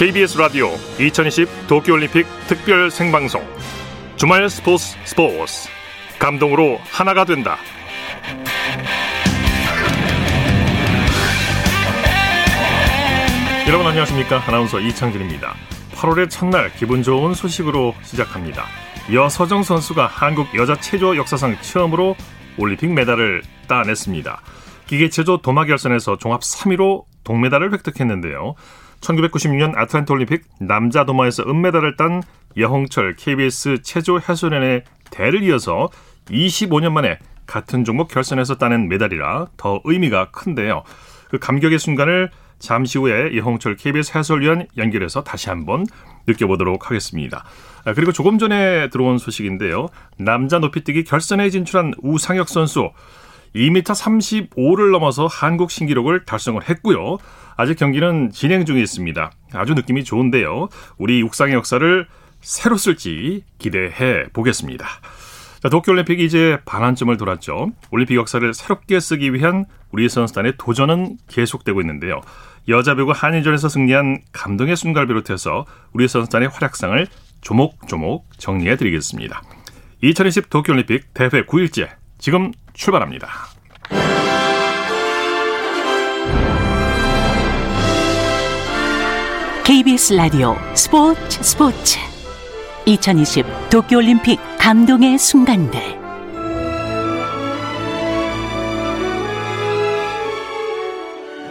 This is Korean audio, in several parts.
KBS 라디오 2020 도쿄올림픽 특별 생방송 주말 스포츠 스포츠 감동으로 하나가 된다. 여러분 안녕하십니까 아나운서 이창진입니다. 8월의 첫날 기분 좋은 소식으로 시작합니다. 여서정 선수가 한국 여자 체조 역사상 처음으로 올림픽 메달을 따냈습니다. 기계체조 도마 결선에서 종합 3위로 동메달을 획득했는데요. 1996년 아틀란타 올림픽 남자 도마에서 은메달을 딴 여홍철 KBS 체조 해설위원의 대를 이어서 25년 만에 같은 종목 결선에서 따낸 메달이라 더 의미가 큰데요. 그 감격의 순간을 잠시 후에 여홍철 KBS 해설위원 연결해서 다시 한번 느껴보도록 하겠습니다. 아, 그리고 조금 전에 들어온 소식인데요. 남자 높이뛰기 결선에 진출한 우상혁 선수 2m 35를 넘어서 한국 신기록을 달성을 했고요. 아직 경기는 진행 중에 있습니다. 아주 느낌이 좋은데요. 우리 육상의 역사를 새로 쓸지 기대해 보겠습니다. 자, 도쿄올림픽이 이제 반환점을 돌았죠. 올림픽 역사를 새롭게 쓰기 위한 우리 선수단의 도전은 계속되고 있는데요. 여자 배구 한일전에서 승리한 감동의 순간을 비롯해서 우리 선수단의 활약상을 조목조목 정리해 드리겠습니다. 2020 도쿄올림픽 대회 9일째 지금 출발합니다. KBS 라디오 스포츠 스포츠 2020 도쿄올림픽 감동의 순간들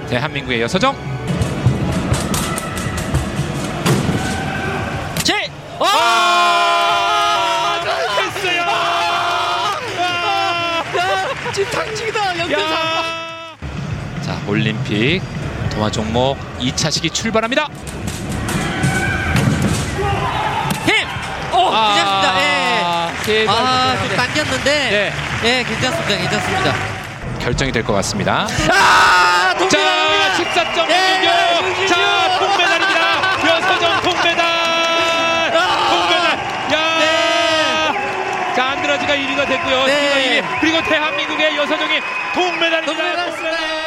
대한민국의 여서정 제 아! 됐어요. 지금 당직이다 연대상 자 올림픽 동화 종목 2차 시기 출발합니다. 예. 예. 아좀 당겼는데 네. 예 괜찮습니다 괜찮습니다 결정이 될 것 같습니다. 아 자, 14.666. 네, 자, 동메달입니다. 여서정 동메달. 동메달. 야! 네. 자, 안드라지가 1위가 됐고요. 네. 1위. 그리고 대한민국의 여서정이 동메달입니다.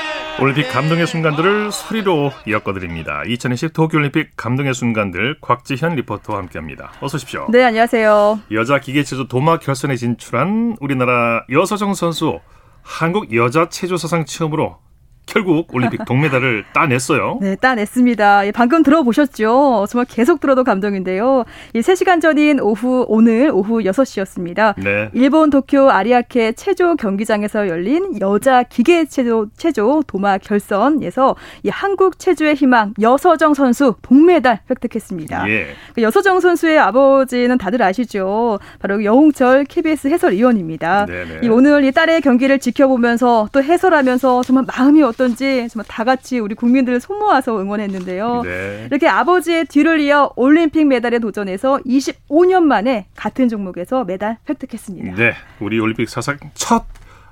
올림픽 감동의 순간들을 소리로 엮어드립니다. 2020 도쿄올림픽 감동의 순간들 곽지현 리포터와 함께합니다. 어서 오십시오. 네, 안녕하세요. 여자 기계체조 도마 결선에 진출한 우리나라 여서정 선수 한국 여자 체조 사상 처음으로 결국 올림픽 동메달을 따냈어요. 네, 따냈습니다. 예, 방금 들어보셨죠? 정말 계속 들어도 감동인데요. 이 3시간 전인 오후, 오늘 오후 6시였습니다. 네. 일본 도쿄 아리아케 체조 경기장에서 열린 여자 기계 체조, 체조 도마 결선에서 이 한국 체조의 희망 여서정 선수 동메달 획득했습니다. 예. 그 여서정 선수의 아버지는 다들 아시죠? 바로 여홍철 KBS 해설위원입니다. 네네. 이 오늘 이 딸의 경기를 지켜보면서 또 해설하면서 정말 마음이 어떤지 정말 다 같이 우리 국민들을 손모아서 응원했는데요. 네. 이렇게 아버지의 뒤를 이어 올림픽 메달에 도전해서 25년 만에 같은 종목에서 메달 획득했습니다. 네. 우리 올림픽 사상 첫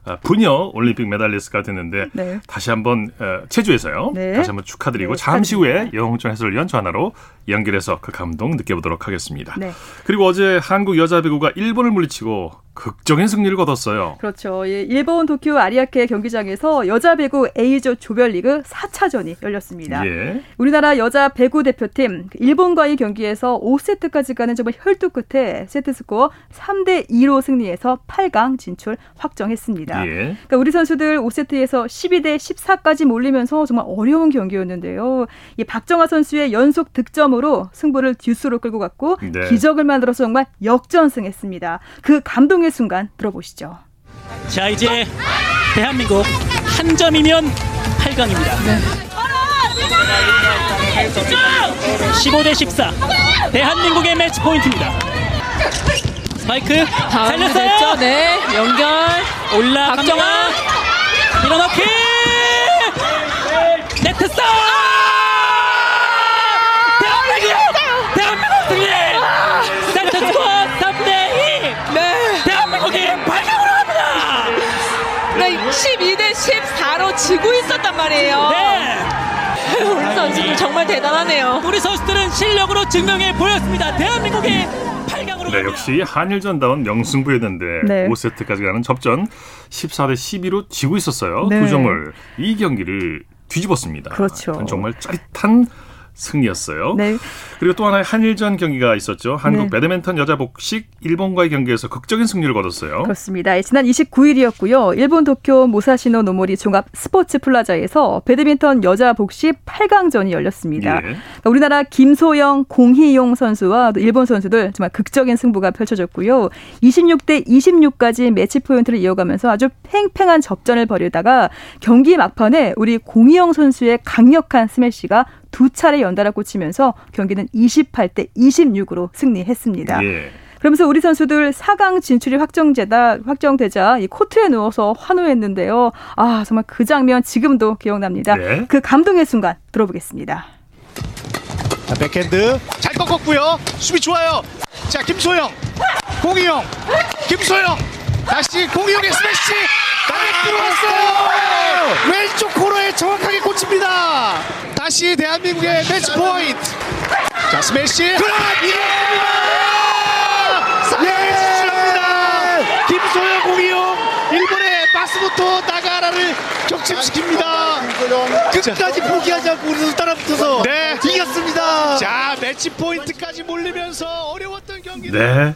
아, 부녀 올림픽 메달리스트가 됐는데 네. 다시 한번 어, 체조에서요. 네. 다시 한번 축하드리고 네, 잠시. 후에 여홍철 해설위원 전화로 연결해서 그 감동 느껴보도록 하겠습니다. 네. 그리고 어제 한국 여자 배구가 일본을 물리치고 극적인 승리를 거뒀어요. 그렇죠. 예, 일본 도쿄 아리아케 경기장에서 여자 배구 A조 조별리그 4차전이 열렸습니다. 예. 우리나라 여자 배구 대표팀 일본과의 경기에서 5세트까지 가는 정말 혈투 끝에 세트 스코어 3대 2로 승리해서 8강 진출 확정했습니다. 예. 그러니까 우리 선수들 5세트에서 12대 14까지 몰리면서 정말 어려운 경기였는데요. 이 박정아 선수의 연속 득점으로 승부를 듀스로 끌고 갔고 네. 기적을 만들어서 정말 역전승했습니다. 그 감동의 순간 들어보시죠. 자 이제 대한민국 한 점이면 8강입니다. 15대 14 대한민국의 매치 포인트입니다. 스파이크 살렸어요. 네, 연결. 올라갑니다. 박정아. 밀어넣기 네트 싸 12대 14로 지고 있었단 말이에요. 네. 우리 선수들 정말 대단하네요. 우리 선수들은 실력으로 증명해 보였습니다. 대한민국이 8강으로 네, 역시 한일전다운 명승부였는데 네. 5세트까지 가는 접전 14대 12로 지고 있었어요. 네. 두 점을 이 경기를 뒤집었습니다. 그렇죠. 정말 짜릿한 승리였어요. 네. 그리고 또 하나의 한일전 경기가 있었죠. 한국 네. 배드민턴 여자 복식 일본과의 경기에서 극적인 승리를 거뒀어요. 그렇습니다. 예, 지난 29일이었고요. 일본 도쿄 무사시노노모리 종합 스포츠 플라자에서 배드민턴 여자 복식 8강전이 열렸습니다. 예. 우리나라 김소영, 공희용 선수와 또 일본 선수들 정말 극적인 승부가 펼쳐졌고요. 26대 26까지 매치 포인트를 이어가면서 아주 팽팽한 접전을 벌이다가 경기 막판에 우리 공희용 선수의 강력한 스매시가 두 차례 연달아 꽂히면서 경기는 28대 26으로 승리했습니다. 예. 그러면서 우리 선수들 4강 진출이 확정되다 확정되자 이 코트에 누워서 환호했는데요. 아 정말 그 장면 지금도 기억납니다. 네. 그 감동의 순간 들어보겠습니다. 자, 백핸드 잘 꺾었고요. 수비 좋아요. 자, 김소영, 공희용, 김소영. 다시 공희용의 스매시. 들어갔어요. 왼쪽 코너에 정확하게 꽂힙니다. 다시 대한민국의 매치 포인트. 자, 스매시. 들어갑니다. 예! 김소영, 공희용. 일본의 마쓰모토 나가하라를 격침시킵니다. 끝까지 포기하지 않고 우리 선수 따라붙어서 이겼습니다. 자, 매치 포인트까지 몰리면서 어려웠던 경기. 네.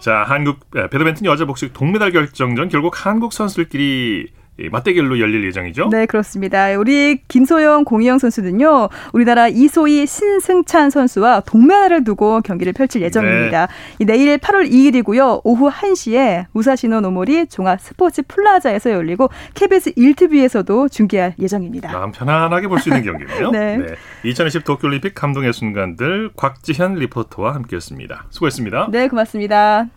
자, 한국 에, 배드민턴 여자 복식 동메달 결정전. 결국 한국 선수들끼리 이 맞대결로 열릴 예정이죠. 네, 그렇습니다. 우리 김소영, 공희용 선수는요, 우리나라 이소희, 신승찬 선수와 동메달을 두고 경기를 펼칠 예정입니다. 이 내일 8월 2일이고요, 오후 1시에 무사시노노모리 종합 스포츠 플라자에서 열리고 KBS 1TV에서도 중계할 예정입니다. 마음 편안하게 볼 수 있는 경기네요. 네. 2020 도쿄올림픽 감동의 순간들 곽지현 리포터와 함께했습니다. 수고했습니다. 네, 고맙습니다.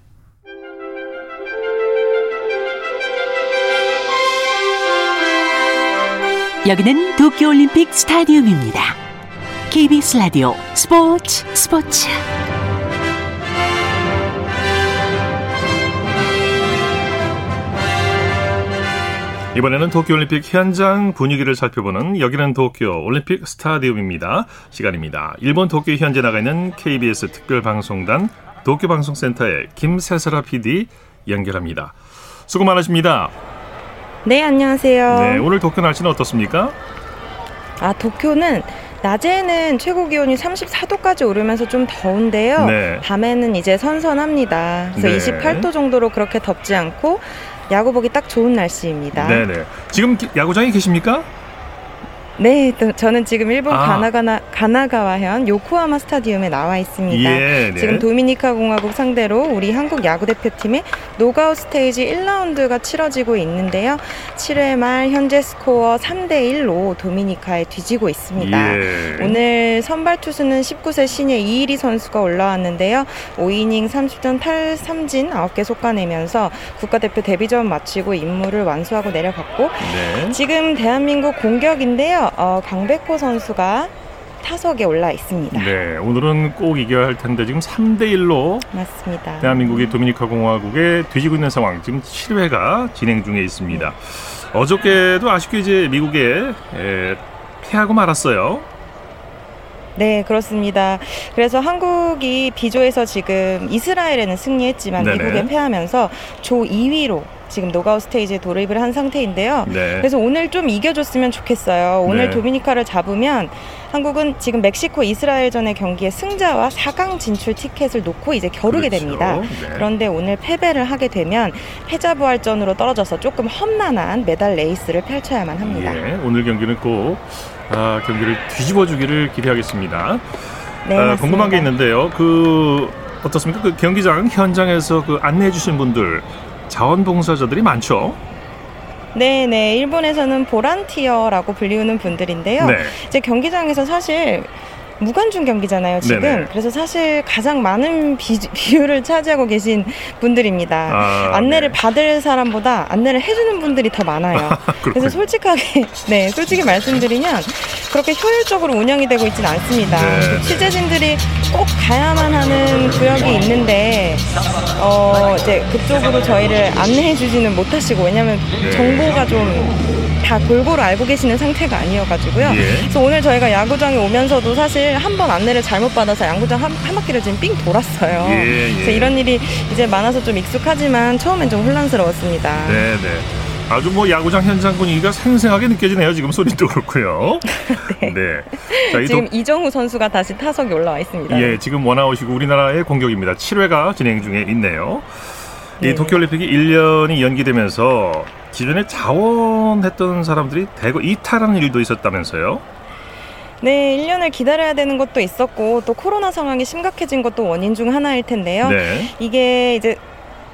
여기는 도쿄올림픽 스타디움입니다. KBS 라디오 스포츠 스포츠 이번에는 도쿄올림픽 현장 분위기를 살펴보는 여기는 도쿄 올림픽 스타디움입니다. 시간입니다. 일본 도쿄 현재 나가 있는 KBS 특별방송단 도쿄방송센터의 김세설아 PD 연결합니다. 수고 많으십니다. 네, 안녕하세요. 네, 오늘 도쿄 날씨는 어떻습니까? 아, 도쿄는 낮에는 최고 기온이 34도까지 오르면서 좀 더운데요. 네. 밤에는 이제 선선합니다. 그래서 네. 28도 정도로 그렇게 덥지 않고 야구 보기 딱 좋은 날씨입니다. 네 네. 지금 기- 야구장에 계십니까? 네, 또 저는 지금 일본 아. 가나가나, 가나가와현 요코하마 스타디움에 나와 있습니다. 예, 네. 지금 도미니카 공화국 상대로 우리 한국 야구 대표팀의 녹아웃 스테이지 1라운드가 치러지고 있는데요. 7회 말 현재 스코어 3대 1로 도미니카에 뒤지고 있습니다. 예. 오늘 선발 투수는 19세 신예 이의리 선수가 올라왔는데요. 5이닝 30전 탈삼진 9개 솎아내면서 국가대표 데뷔전 마치고 임무를 완수하고 내려갔고 네. 지금 대한민국 공격인데요. 어, 강백호 선수가 타석에 올라 있습니다. 네, 오늘은 꼭 이겨야 할 텐데 지금 3대 1로 맞습니다. 대한민국이 도미니카 공화국에 뒤지고 있는 상황. 지금 7회가 진행 중에 있습니다. 어저께도 아쉽게 이제 미국에 에, 패하고 말았어요. 네, 그렇습니다. 그래서 한국이 B조에서 지금 이스라엘에는 승리했지만 네네. 미국에 패하면서 조 2위로 지금 녹아웃 스테이지에 돌입을 한 상태인데요. 네. 그래서 오늘 좀 이겨줬으면 좋겠어요. 오늘 네. 도미니카를 잡으면 한국은 지금 멕시코 이스라엘전의 경기에 승자와 4강 진출 티켓을 놓고 이제 겨루게 그렇죠. 됩니다. 네. 그런데 오늘 패배를 하게 되면 패자부활전으로 떨어져서 조금 험난한 메달 레이스를 펼쳐야만 합니다. 예, 오늘 경기는 꼭 아, 경기를 뒤집어 주기를 기대하겠습니다. 네, 아. 궁금한 게 있는데요. 그 어떻습니까? 그 경기장 현장에서 그 안내해 주신 분들 자원봉사자들이 많죠. 네, 네. 일본에서는 보란티어라고 불리우는 분들인데요. 네. 이제 경기장에서 사실 무관중 경기잖아요, 지금. 네네. 그래서 사실 가장 많은 비, 비율을 차지하고 계신 분들입니다. 아, 안내를 네. 받을 사람보다 안내를 해주는 분들이 더 많아요. 그래서 솔직하게, 네, 솔직히 말씀드리면 그렇게 효율적으로 운영이 되고 있지는 않습니다. 네, 네. 취재진들이 꼭 가야만 하는 구역이 있는데, 어, 이제 그쪽으로 저희를 안내해 주지는 못하시고, 왜냐면 네. 정보가 좀 다 골고루 알고 계시는 상태가 아니어가지고요. 예. 그래서 오늘 저희가 야구장에 오면서도 사실 한 번 안내를 잘못 받아서 야구장 한, 한 바퀴를 지금 삥 돌았어요. 예, 예. 그래서 이런 일이 이제 많아서 좀 익숙하지만 처음엔 좀 혼란스러웠습니다. 네, 네. 아주 뭐 야구장 현장 분위기가 생생하게 느껴지네요. 지금 소리도 그렇고요. 네. 자, 지금 도... 이정우 선수가 다시 타석에 올라와 있습니다. 예, 지금 원아웃이고 우리나라의 공격입니다. 7회가 진행 중에 있네요. 네. 이 도쿄올림픽이 1년이 연기되면서 기존에 자원했던 사람들이 대거 이탈하는 일도 있었다면서요? 네, 1년을 기다려야 되는 것도 있었고 또 코로나 상황이 심각해진 것도 원인 중 하나일 텐데요. 네. 이게 이제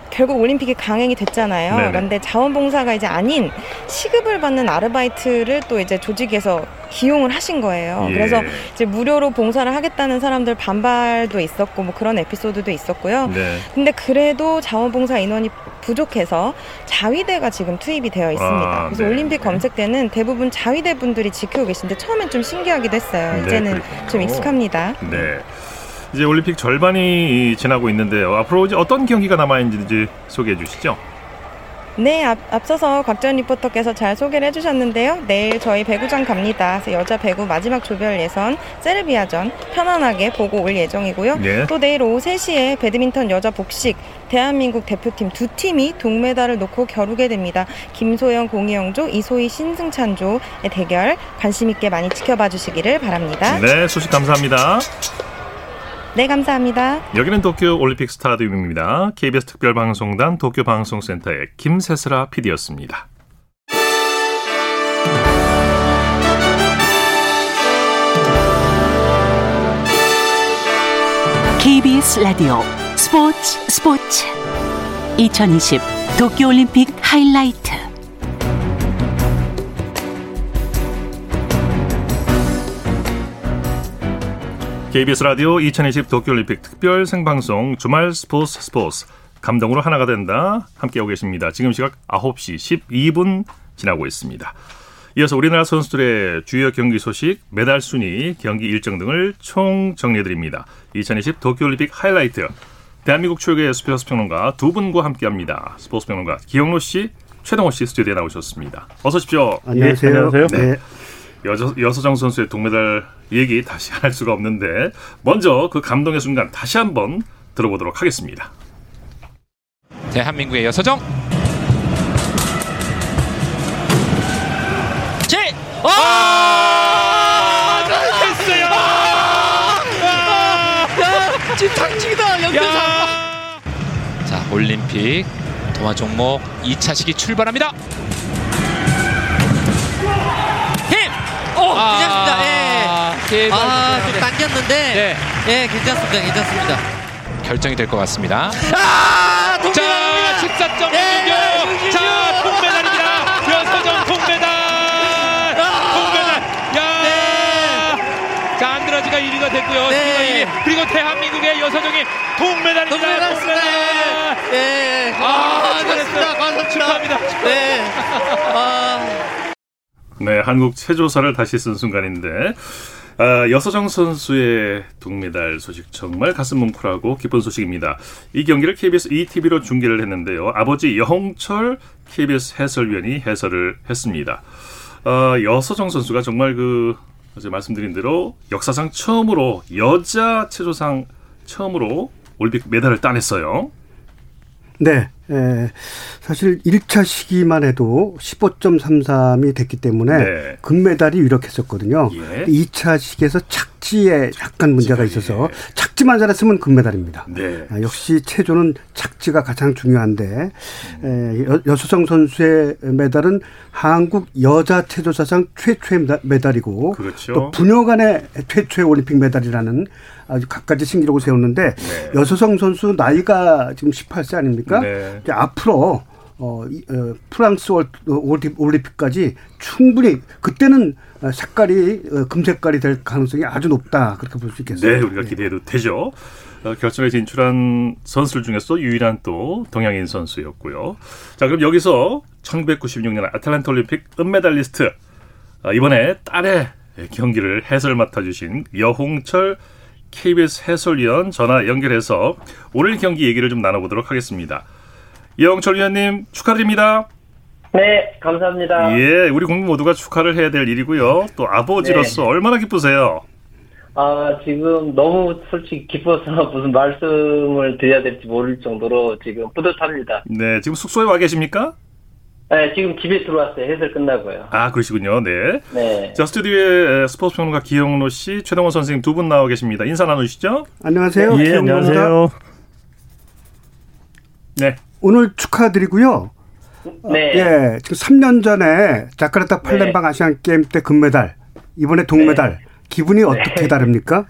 결국 올림픽이 강행이 됐잖아요. 네네. 그런데 자원봉사가 이제 아닌 시급을 받는 아르바이트를 또 이제 조직에서 기용을 하신 거예요. 예. 그래서 이제 무료로 봉사를 하겠다는 사람들 반발도 있었고 뭐 그런 에피소드도 있었고요. 네. 근데 그래도 자원봉사 인원이 부족해서 자위대가 지금 투입이 되어 있습니다. 아, 그래서 네. 올림픽 검색대는 대부분 자위대 분들이 지키고 계신데 처음엔 좀 신기하기도 했어요. 네, 이제는 네, 좀 익숙합니다. 네. 이제 올림픽 절반이 지나고 있는데요. 앞으로 이제 어떤 경기가 남아 있는지 소개해 주시죠. 네, 앞, 앞서서 곽전 리포터께서 잘 소개를 해주셨는데요. 내일 저희 배구장 갑니다. 여자 배구 마지막 조별 예선 세르비아전 편안하게 보고 올 예정이고요. 네. 또 내일 오후 3시에 배드민턴 여자 복식 대한민국 대표팀 두 팀이 동메달을 놓고 겨루게 됩니다. 김소영 공이영조, 이소희 신승찬조의 대결 관심 있게 많이 지켜봐 주시기를 바랍니다. 네, 소식 감사합니다. 네, 감사합니다. 여기는 도쿄 올림픽 스타디움입니다. KBS 특별방송단 도쿄 방송센터의 김세슬아 PD였습니다. KBS 라디오 스포츠 스포츠 2020 도쿄 올림픽 하이라이트 KBS 라디오 2020 도쿄올림픽 특별 생방송 주말 스포츠 스포츠 감동으로 하나가 된다 함께하고 계십니다. 지금 시각 9시 12분 지나고 있습니다. 이어서 우리나라 선수들의 주요 경기 소식, 메달 순위, 경기 일정 등을 총 정리해드립니다. 2020 도쿄올림픽 하이라이트 대한민국 최고의 스포츠 평론가 두 분과 함께합니다. 스포츠 평론가 기영로 씨, 최동호 씨 스튜디오에 나오셨습니다. 어서 오십시오. 안녕하세요. 네, 안녕하세요. 네. 여서, 여서정 선수의 동메달 얘기 다시 할 수가 없는데 먼저 그 감동의 순간 다시 한번 들어보도록 하겠습니다. 대한민국의 여서정 제 아! 아! 됐어요. 아! 지금 당직이다 연결사. 자 올림픽 동화 종목 2차 시기 출발합니다. 아, 괜찮습니다. 예. 아, 좀 당겼는데. 네. 예, 괜찮습니다. 괜찮습니다. 결정이 될 것 같습니다. 아, 자, 14점 네, 김 자, 동메달입니다. 여서정 동메달. 아, 동메달. 야. 네. 자, 안드라지가 1위가 됐고요. 네. 1위. 그리고 대한민국의 여서정이 동메달입니다. 동메달. 동메달. 예. 아, 아 잘했습니다. 축하합니다. 네. 아. 네, 한국 체조사를 다시 쓴 순간인데 아, 여서정 선수의 동메달 소식 정말 가슴 뭉클하고 기쁜 소식입니다. 이 경기를 KBS ETV로 중계를 했는데요. 아버지 여홍철 KBS 해설위원이 해설을 했습니다. 아, 여서정 선수가 정말 그 어제 말씀드린 대로 역사상 처음으로 여자 체조상 처음으로 올림픽 메달을 따냈어요. 네. 에, 사실 1차 시기만 해도 15.33이 됐기 때문에 네. 금메달이 유력했었거든요. 예. 2차 시기에서 착지에 약간 문제가 있어서 예. 착지만 잘했으면 금메달입니다. 네. 아, 역시 체조는 착지가 가장 중요한데 에, 여, 여수성 선수의 메달은 한국 여자 체조 사상 최초의 메달이고 그렇죠. 또 부녀 간의 최초의 올림픽 메달이라는 아주 갖가지 신기록을 세웠는데 네. 여수성 선수 나이가 지금 18세 아닙니까? 네. 앞으로 어, 어, 프랑스 올림픽까지 충분히 그때는 색깔이 어, 금색깔이 될 가능성이 아주 높다 그렇게 볼 수 있겠어요. 네, 우리가 네. 기대해도 되죠. 어, 결승에 진출한 선수들 중에서 유일한 또 동양인 선수였고요. 자, 그럼 여기서 1996년 아틀란타 올림픽 은메달리스트 어, 이번에 딸의 경기를 해설 맡아주신 여홍철 KBS 해설위원 전화 연결해서 오늘 경기 얘기를 좀 나눠보도록 하겠습니다. 이영철 위원님 축하드립니다. 네, 감사합니다. 예, 우리 국민 모두가 축하를 해야 될 일이고요. 또 아버지로서 네. 얼마나 기쁘세요? 아, 지금 너무 솔직히 기뻐서 무슨 말씀을 드려야 될지 모를 정도로 지금 뿌듯합니다. 네, 지금 숙소에 와 계십니까? 네, 지금 집에 들어왔어요. 해설 끝나고요. 아, 그러시군요. 네. 네. 자, 스튜디오에 스포츠 평론가 기영로 씨, 최동원 선생님 두 분 나와 계십니다. 인사 나누시죠? 안녕하세요. 예, 안녕하세요. 네. 오늘 축하드리고요. 네. 예, 지금 3년 전에 자카르타 팔렘방 네. 아시안 게임 때 금메달, 이번에 동메달. 네. 기분이 어떻게 네. 다릅니까?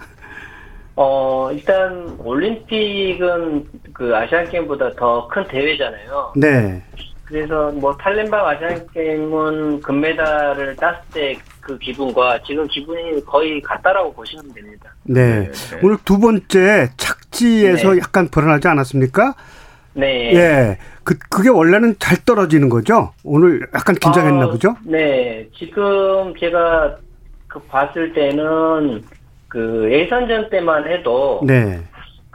어, 일단 올림픽은 그 아시안 게임보다 더 큰 대회잖아요. 네. 그래서 뭐 팔렘방 아시안 게임은 금메달을 땄을 때 그 기분과 지금 기분이 거의 같다라고 보시면 됩니다. 네. 네. 오늘 두 번째 착지에서 네. 약간 불안하지 않았습니까? 네. 예. 그, 그게 원래는 잘 떨어지는 거죠? 오늘 약간 긴장했나 아, 보죠? 네. 지금 제가 그 봤을 때는 그 예선전 때만 해도. 네.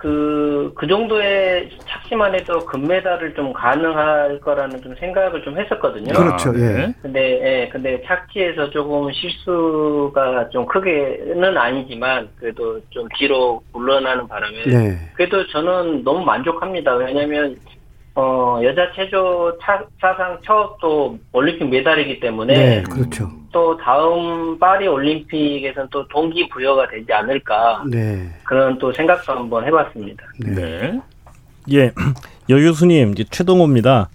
그, 그 정도의 착시만 해도 금메달을 좀 가능할 거라는 좀 생각을 좀 했었거든요. 그렇죠, 아, 예. 네. 근데, 예, 근데 착지에서 조금 실수가 좀 크게는 아니지만, 그래도 좀 뒤로 물러나는 바람에. 네. 그래도 저는 너무 만족합니다. 왜냐면, 어, 여자 체조 차, 사상 첫 또 올림픽 메달이기 때문에. 네, 그렇죠. 또 다음 파리 올림픽에서는 또 동기 부여가 되지 않을까. 네. 그런 또 생각도 한번 해봤습니다. 네. 예. 여 교수님, 이제 최동호입니다.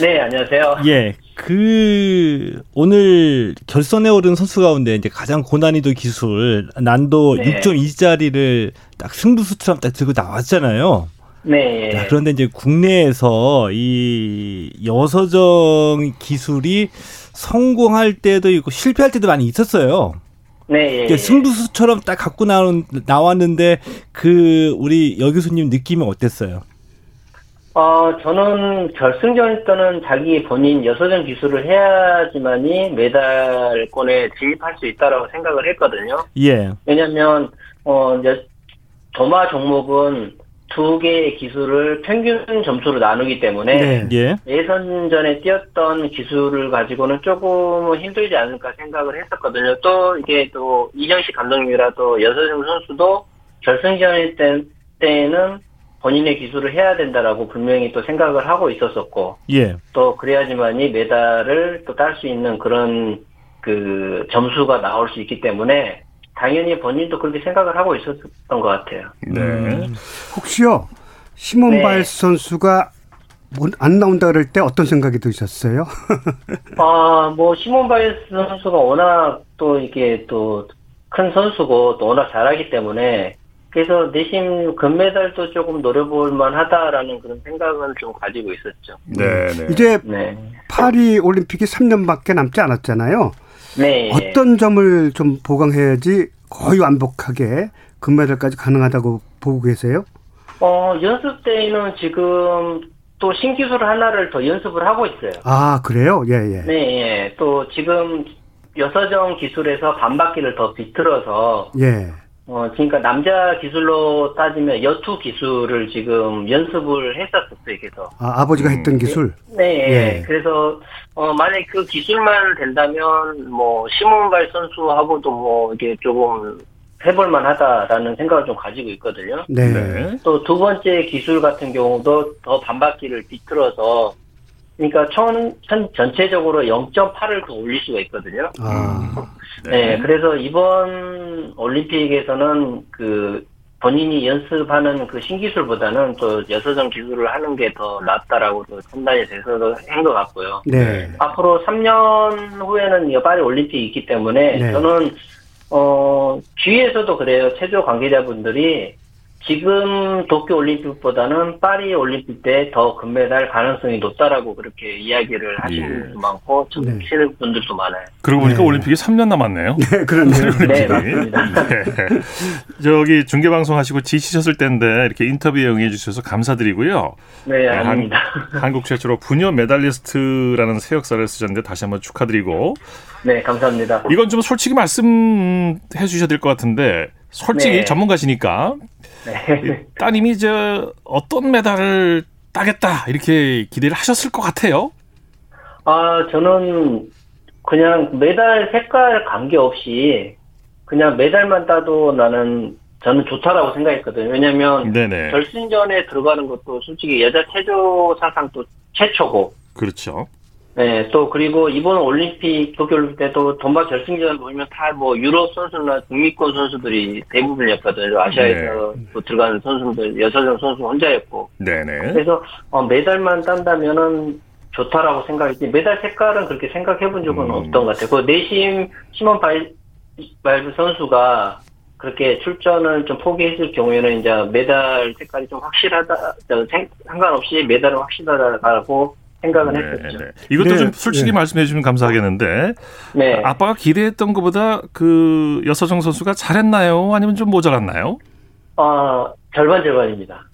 네, 안녕하세요. 예. 그, 오늘 결선에 오른 선수 가운데 이제 가장 고난이도 기술, 난도 네. 6.2짜리를 딱 승부수처럼 딱 들고 나왔잖아요. 네. 자, 그런데 이제 국내에서 이 여서정 기술이 성공할 때도 있고 실패할 때도 많이 있었어요. 네. 그러니까 승부수처럼 딱 갖고 나온, 나왔는데 그 우리 여 교수님 느낌은 어땠어요? 어, 저는 결승전 때는 자기 본인 여서정 기술을 해야지만이 메달권에 진입할 수 있다라고 생각을 했거든요. 예. 왜냐면, 어, 도마 종목은 두 개의 기술을 평균 점수로 나누기 때문에 네. 예. 선전에 뛰었던 기술을 가지고는 조금 힘들지 않을까 생각을 했었거든요. 또 이게 또 이정식 감독님이라 또 여서정 선수도 결승전일 때, 때는 본인의 기술을 해야 된다라고 분명히 또 생각을 하고 있었었고 예. 또 그래야지만이 메달을 또 딸 수 있는 그런 그 점수가 나올 수 있기 때문에 당연히 본인도 그렇게 생각을 하고 있었던 것 같아요. 네. 음. 혹시요 시몬 네. 바일스 선수가 안 나온다 그럴 때 어떤 생각이 드셨어요? 아, 뭐 시몬 바일스 선수가 워낙 또 이게 또 큰 선수고 또 워낙 잘하기 때문에 그래서 내심 금메달도 조금 노려볼 만하다라는 그런 생각은 좀 가지고 있었죠. 네, 네. 이제 네. 파리 올림픽이 3년밖에 남지 않았잖아요. 네. 어떤 점을 좀 보강해야지 거의 완벽하게 금메달까지 가능하다고 보고 계세요? 어, 연습 때는 지금 또 신기술 하나를 더 연습을 하고 있어요. 아, 그래요? 예, 예. 네, 예. 또 지금 여서정 기술에서 반바퀴를 더 비틀어서 예. 어, 그러니까 남자 기술로 따지면 여투 기술을 지금 연습을 했었었어요, 그래서. 아, 아버지가 했던 음, 기술? 네, 예. 그래서, 어, 만약에 그 기술만 된다면, 뭐, 시몬발 선수하고도 뭐, 이게 조금 해볼만 하다라는 생각을 좀 가지고 있거든요. 네. 네. 또 두 번째 기술 같은 경우도 더 반바퀴를 비틀어서, 그러니까 천, 천 전체적으로 0.8을 더 올릴 수가 있거든요. 아. 네. 네, 그래서 이번 올림픽에서는 그 본인이 연습하는 그 신기술보다는 또 여서정 기술을 하는 게 더 낫다라고 판단이 돼서 한것 같고요. 네. 앞으로 3년 후에는 파리 올림픽이 있기 때문에 네. 저는 어 주위에서도 그래요. 체조 관계자분들이 지금 도쿄 올림픽보다는 파리 올림픽 때 더 금메달 가능성이 높다라고 그렇게 이야기를 하시는 예. 분도 많고 좀 치는 분들도 많아요. 그러고 보니까 네. 올림픽이 3년 남았네요. 네, 그렇네요. 네, 맞습니다. 네. 저기 중계 방송 하시고 지치셨을 때인데 이렇게 인터뷰에 응해 주셔서 감사드리고요. 네, 한- 아닙니다. 한 국 최초로 부녀 메달리스트라는 새 역사를 쓰셨는데 다시 한번 축하드리고 네, 감사합니다. 이건 좀 솔직히 말씀해 주셔야 될 것 같은데 솔직히 네. 전문가시니까 네. 따님이 저 어떤 메달을 따겠다 이렇게 기대를 하셨을 것 같아요. 아, 저는 그냥 메달 색깔 관계없이 그냥 메달만 따도 나는 저는 좋다라고 생각했거든요. 왜냐면 네네. 결승전에 들어가는 것도 솔직히 여자 체조 사상 또 최초고 그렇죠. 네, 또 그리고 이번 올림픽 도쿄 올림픽 때도 돈바 결승전 보면 다 뭐 유럽 선수나 중미권 선수들이 대부분이었거든요. 아시아에서 네. 들어가는 선수들 여서정 선수 혼자였고. 네네. 그래서 어, 메달만 딴다면은 좋다라고 생각했지 메달 색깔은 그렇게 생각해본 적은 음. 없던 것 같아요. 그 내심 시몬 바이, 바일스 선수가 그렇게 출전을 좀 포기했을 경우에는 이제 메달 색깔이 좀 확실하다, 상관없이 메달은 확실하다고 생각은 네, 했었죠. 네. 이것도 네, 좀 솔직히 네. 말씀해 주시면 감사하겠는데 네. 아빠가 기대했던 것보다 그 여서정 선수가 잘했나요? 아니면 좀 모자랐나요? 어, 절반 절반입니다.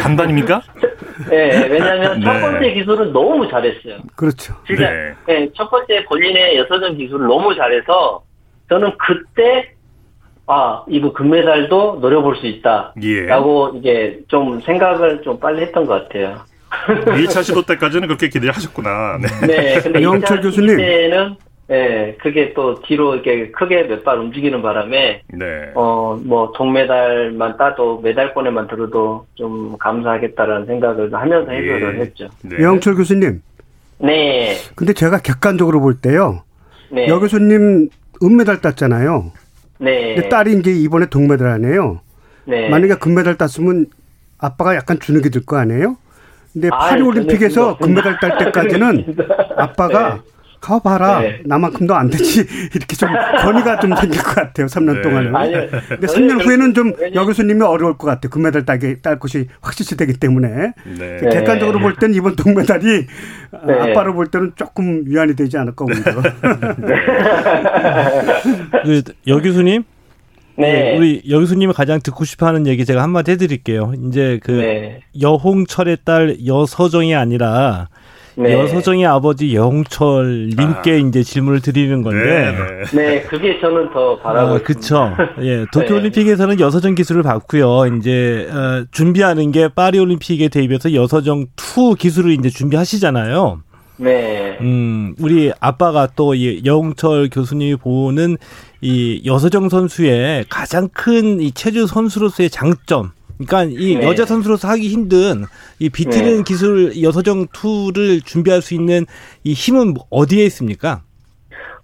반반입니까? 네, 왜냐하면 첫 번째 기술은 너무 잘했어요. 그렇죠. 진짜, 네. 첫 번째 본인의 여서정 기술을 너무 잘해서 저는 그때 아, 이거 금메달도 노려볼 수 있다. 예. 라고 이게 좀 생각을 좀 빨리 했던 것 같아요. 1차 시도 때까지는 그렇게 기대하셨구나. 네. 네 근데 영철 교수님. 때는 네, 그게 또 뒤로 이렇게 크게 몇 발 움직이는 바람에, 네. 어, 뭐, 동메달만 따도 메달권에만 들어도 좀 감사하겠다라는 생각을 하면서 예. 해결을 했죠. 네. 영철 교수님. 네. 근데 제가 객관적으로 볼 때요. 네. 여 교수님 은메달 땄잖아요. 네. 근데 딸이 이제 이번에 동메달 아니에요. 네. 만약에 금메달 땄으면 아빠가 약간 주눅이 들 거 아니에요? 근데 파리 올림픽에서 금메달 딸 때까지는 아빠가 네. 가봐라 네. 나만큼도 안 되지 이렇게 좀 권위가 좀 생길 것 같아요 3년 네. 동안은 아니요. 근데 3년 후에는 좀여 교수님이 어려울 것 같아요 금메달 따게 딸 것이 확실시 되기 때문에 네. 객관적으로 볼 때는 이번 동메달이 네. 아빠로 볼 때는 조금 위안이 되지 않을까 오히려 여 교수님 네. 네. 우리 여 교수님이 가장 듣고 싶어 하는 얘기 제가 한마디 해드릴게요. 이제 그 네. 여홍철의 딸 여서정이 아니라 네. 여서정의 아버지 여홍철 님께 아. 이제 질문을 드리는 건데. 네, 네. 네 그게 저는 더 바라고 아, 그쵸. 예, 도쿄올림픽에서는 여서정 기술을 받고요. 이제 어, 준비하는 게 파리올림픽에 대입해서 여서정 2 기술을 이제 준비하시잖아요. 네. 음, 우리 아빠가 또이 여홍철 교수님이 보는 이 여서정 선수의 가장 큰 이 체조 선수로서의 장점. 그러니까 이 네. 여자 선수로서 하기 힘든 이 비트는 네. 기술 여서정 2를 준비할 수 있는 이 힘은 어디에 있습니까?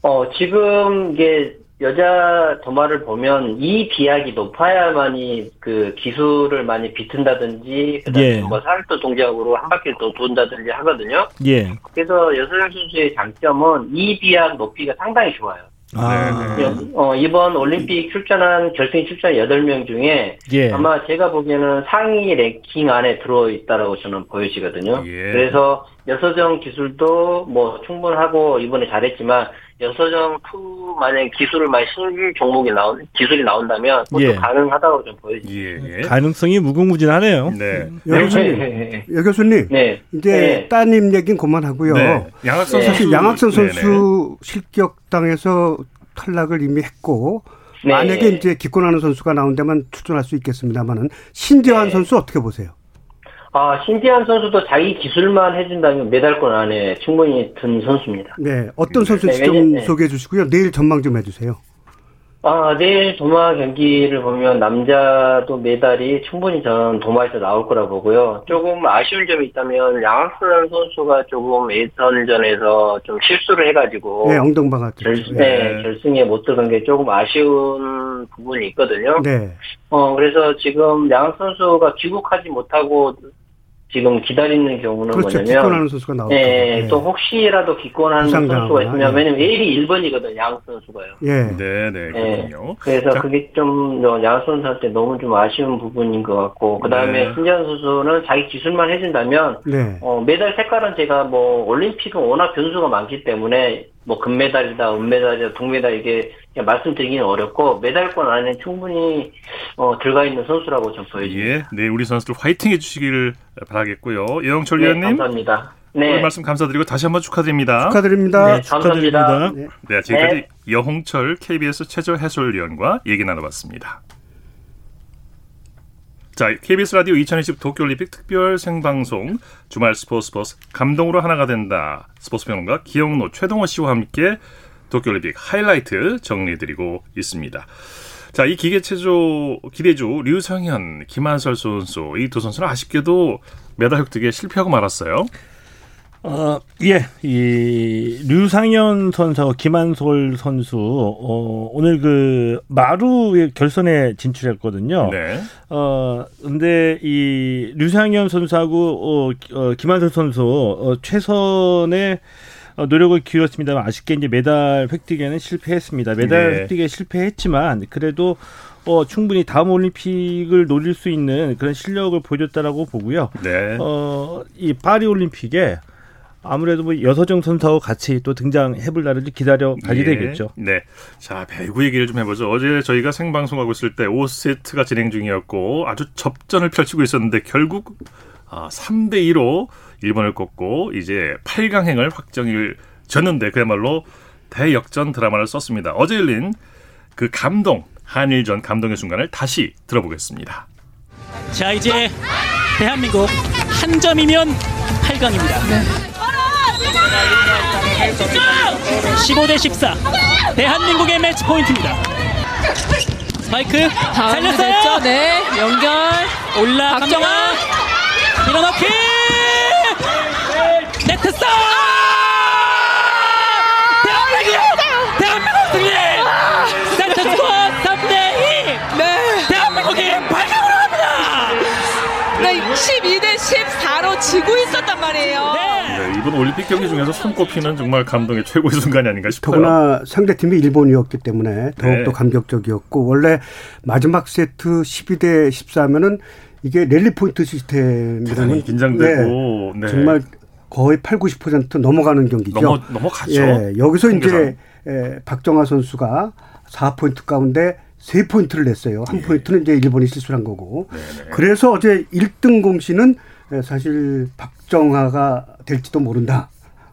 어, 지금 이게 여자 도마를 보면 이 비약이 높아야만이 그 기술을 많이 비튼다든지 그다음에 예. 뭐 살도 동작으로 한 바퀴 더 돈다든지 하거든요. 예. 그래서 여서정 선수의 장점은 이 비약 높이가 상당히 좋아요. 아. 네, 네. 어, 이번 올림픽 출전한 결승 출전 8명 중에 예. 아마 제가 보기에는 상위 랭킹 안에 들어있다라고 저는 보여지거든요. 예. 그래서 여서정 기술도 뭐 충분하고 이번에 잘했지만 여서정 투 만약 기술을 많이 신규 종목이 나온 기술이 나온다면 그것도 예. 가능하다고 좀 보여집니다. 예. 예. 가능성이 무궁무진하네요. 네. 여 교수님, 네. 여 교수님, 네. 이제 네. 따님 얘기는 그만하고요. 네. 양학선 네. 선수, 양학선 선수 실격당해서 탈락을 이미 했고 네. 만약에 이제 기권하는 선수가 나온다면 출전할 수 있겠습니다만은 신재환 네. 선수 어떻게 보세요? 아, 신지한 선수도 자기 기술만 해준다면 메달권 안에 충분히 든 선수입니다. 네, 어떤 선수인지 네, 좀 네. 소개해 주시고요. 내일 전망 좀 해주세요. 아, 내일 도마 경기를 보면 남자도 메달이 충분히 저는 도마에서 나올 거라 보고요. 조금 아쉬운 점이 있다면 양학선 선수가 조금 예선전에서 좀 실수를 해가지고 네, 엉덩방아 결, 네, 네, 결승에 못 들어간 게 조금 아쉬운 부분이 있거든요. 네. 어, 그래서 지금 양학선 선수가 귀국하지 못하고 지금 기다리는 경우는 그렇죠. 뭐냐면 기권하는 선수가 나오죠. 네, 네. 또 혹시라도 기권하는 선수가 있으면 왜냐면 A이 1번이거든요. 양 선수가요. 예. 네, 네, 그렇군요. 네. 그래서 자. 그게 좀양 선수한테 너무 좀 아쉬운 부분인 것 같고 그다음에 네. 신재현 선수는 자기 기술만 해준다면 네. 어, 메달 색깔은 제가 뭐 올림픽은 워낙 변수가 많기 때문에 뭐 금메달이다, 은메달이다, 동메달 이게 말씀드리기는 어렵고 메달권 안에 충분히 어, 들어가 있는 선수라고 좀 보여집니다. 예, 네, 우리 선수들 화이팅 해주시기를 바라겠고요. 이영철 네, 위원님, 감사합니다. 네. 오늘 말씀 감사드리고 다시 한번 축하드립니다. 축하드립니다. 네, 축하드립니다. 네, 네 지금까지 네. 여홍철 KBS 최저 해설위원과 얘기 나눠봤습니다. 자, KBS 라디오 2020 도쿄올림픽 특별 생방송 주말 스포츠 버스 감동으로 하나가 된다. 스포츠 평론가 기영노 최동호 씨와 함께 도쿄올림픽 하이라이트 정리해드리고 있습니다. 자, 이 기계체조 기대주 류성현, 김한설 선수 이 두 선수는 아쉽게도 메달 획득에 실패하고 말았어요. 어, 예, 이 류상현 선수, 김한솔 선수 어, 오늘 그 마루 결선에 진출했거든요. 네. 어, 근데 이 류상현 선수하고 어, 어 김한솔 선수 어, 최선의 어, 노력을 기울였습니다만 아쉽게 이제 메달 획득에는 실패했습니다. 메달 네. 획득에 실패했지만 그래도 어, 충분히 다음 올림픽을 노릴 수 있는 그런 실력을 보여줬다라고 보고요. 네. 어, 이 파리 올림픽에 아무래도 뭐 여서정 선수하고 같이 또 등장해볼 날을 기다려 가게 예. 되겠죠. 네. 자, 배구 얘기를 좀 해보죠. 어제 저희가 생방송하고 있을 때 5세트가 진행 중이었고 아주 접전을 펼치고 있었는데 결국 아, 3대 2로 일본을 꺾고 이제 8강행을 확정을 졌는데 그야말로 대역전 드라마를 썼습니다. 어제 열린 그 감동, 한일전 감동의 순간을 다시 들어보겠습니다. 자, 이제 대한민국 한 점이면 8강입니다. 네. 15대 14 대한민국의 매치 포인트입니다. 스파이크 살렸어요. 네 연결 올라갑니다. 밀어넣기. 네트 싸 대한민국! 대한민국 승리! 세트 스코어 14로 지고 있었단 말이에요 네. 네, 이번 올림픽 경기 중에서 손꼽히는 정말 감동의 최고의 순간이 아닌가 싶어요. 더구나 상대팀이 일본이었기 때문에 더욱더 네. 감격적이었고 원래 마지막 세트 12대 14면은 이게 랠리 포인트 시스템이라는 긴장되고 네, 네. 정말 거의 8, 90% 넘어가는 경기죠. 넘어, 넘어가죠. 예, 여기서 통계상. 이제 예, 박정아 선수가 4포인트 가운데 3포인트를 냈어요. 한 예. 포인트는 이제 일본이 실수한 를 거고. 네네. 그래서 어제 1등 공신은 예, 사실 박정아가 될지도 모른다.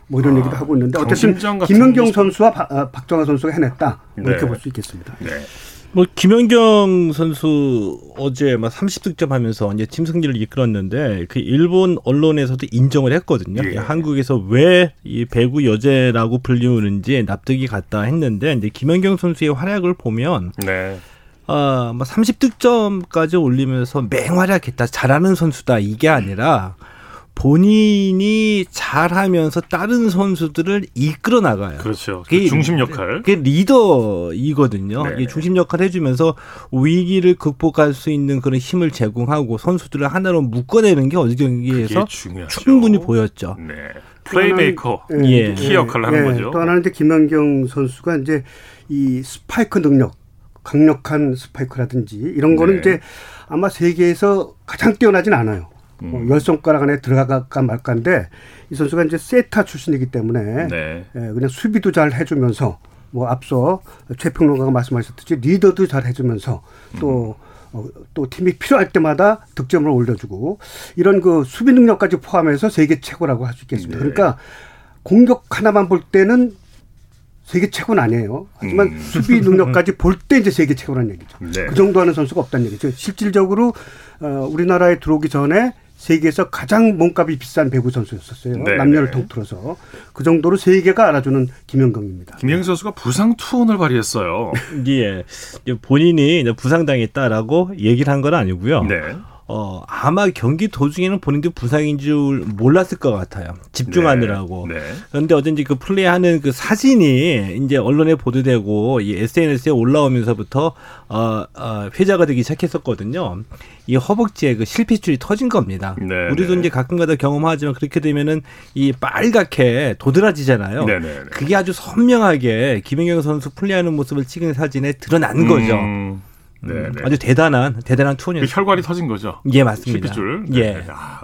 뭐 이런 아, 얘기도 하고 있는데 어쨌든 김연경 선수와 바, 아, 박정아 선수가 해냈다. 뭐 네. 이렇게 볼 수 있겠습니다. 네. 뭐 김연경 선수 어제 막 30득점 하면서 이제 팀 승리를 이끌었는데 그 일본 언론에서도 인정을 했거든요. 예. 한국에서 왜 이 배구 여제라고 불리우는지 납득이 갔다 했는데 이제 김연경 선수의 활약을 보면 네. 어, 뭐 30득점까지 올리면서 맹활약했다. 잘하는 선수다. 이게 아니라 본인이 잘하면서 다른 선수들을 이끌어 나가요. 그렇죠. 그 중심 역할. 그 리더이거든요. 네. 중심 역할 해주면서 위기를 극복할 수 있는 그런 힘을 제공하고 선수들을 하나로 묶어내는 게 어제 경기에서 충분히 보였죠. 네. 플레이메이커, 예. 키 역할을 하는 예. 거죠. 또 하나는 이제 김연경 선수가 이제 이 스파이크 능력, 강력한 스파이크라든지 이런 거는 네. 이제 아마 세계에서 가장 뛰어나진 않아요. 음. 어, 열 손가락 안에 들어갈까 말까인데 이 선수가 이제 세타 출신이기 때문에 네. 예, 그냥 수비도 잘 해주면서 뭐 앞서 최평론가가 말씀하셨듯이 리더도 잘 해주면서 또 음. 어, 또 팀이 필요할 때마다 득점을 올려주고 이런 그 수비 능력까지 포함해서 세계 최고라고 할 수 있겠습니다. 네. 그러니까 공격 하나만 볼 때는 세계 최고는 아니에요. 하지만 음. 수비 능력까지 볼 때 이제 세계 최고라는 얘기죠. 네. 그 정도 하는 선수가 없다는 얘기죠. 실질적으로 어, 우리나라에 들어오기 전에 세계에서 가장 몸값이 비싼 배구 선수였었어요. 네. 남녀를 통틀어서 그 정도로 세계가 알아주는 김영경입니다. 김영경 선수가 부상 투혼을 발휘했어요. 예, 본인이 부상당했다라고 얘기를 한 건 아니고요. 네. 어, 아마 경기 도중에는 본인도 부상인 줄 몰랐을 것 같아요. 집중하느라고. 네. 네. 그런데 어쩐지 그 플레이하는 그 사진이 이제 언론에 보도되고 이 SNS에 올라오면서부터 어, 어, 회자가 되기 시작했었거든요. 이 허벅지에 그 실핏줄이 터진 겁니다. 네, 우리도 네. 이제 가끔가다 경험하지만 그렇게 되면은 이 빨갛게 도드라지잖아요. 네, 네, 네. 그게 아주 선명하게 김연경 선수 플레이하는 모습을 찍은 사진에 드러난 거죠. 음. 네, 음, 네. 아주 대단한 대단한 투혼이었어요. 그 혈관이 터진 거죠. 예, 맞습니다. 실핏줄. 네. 예. 아,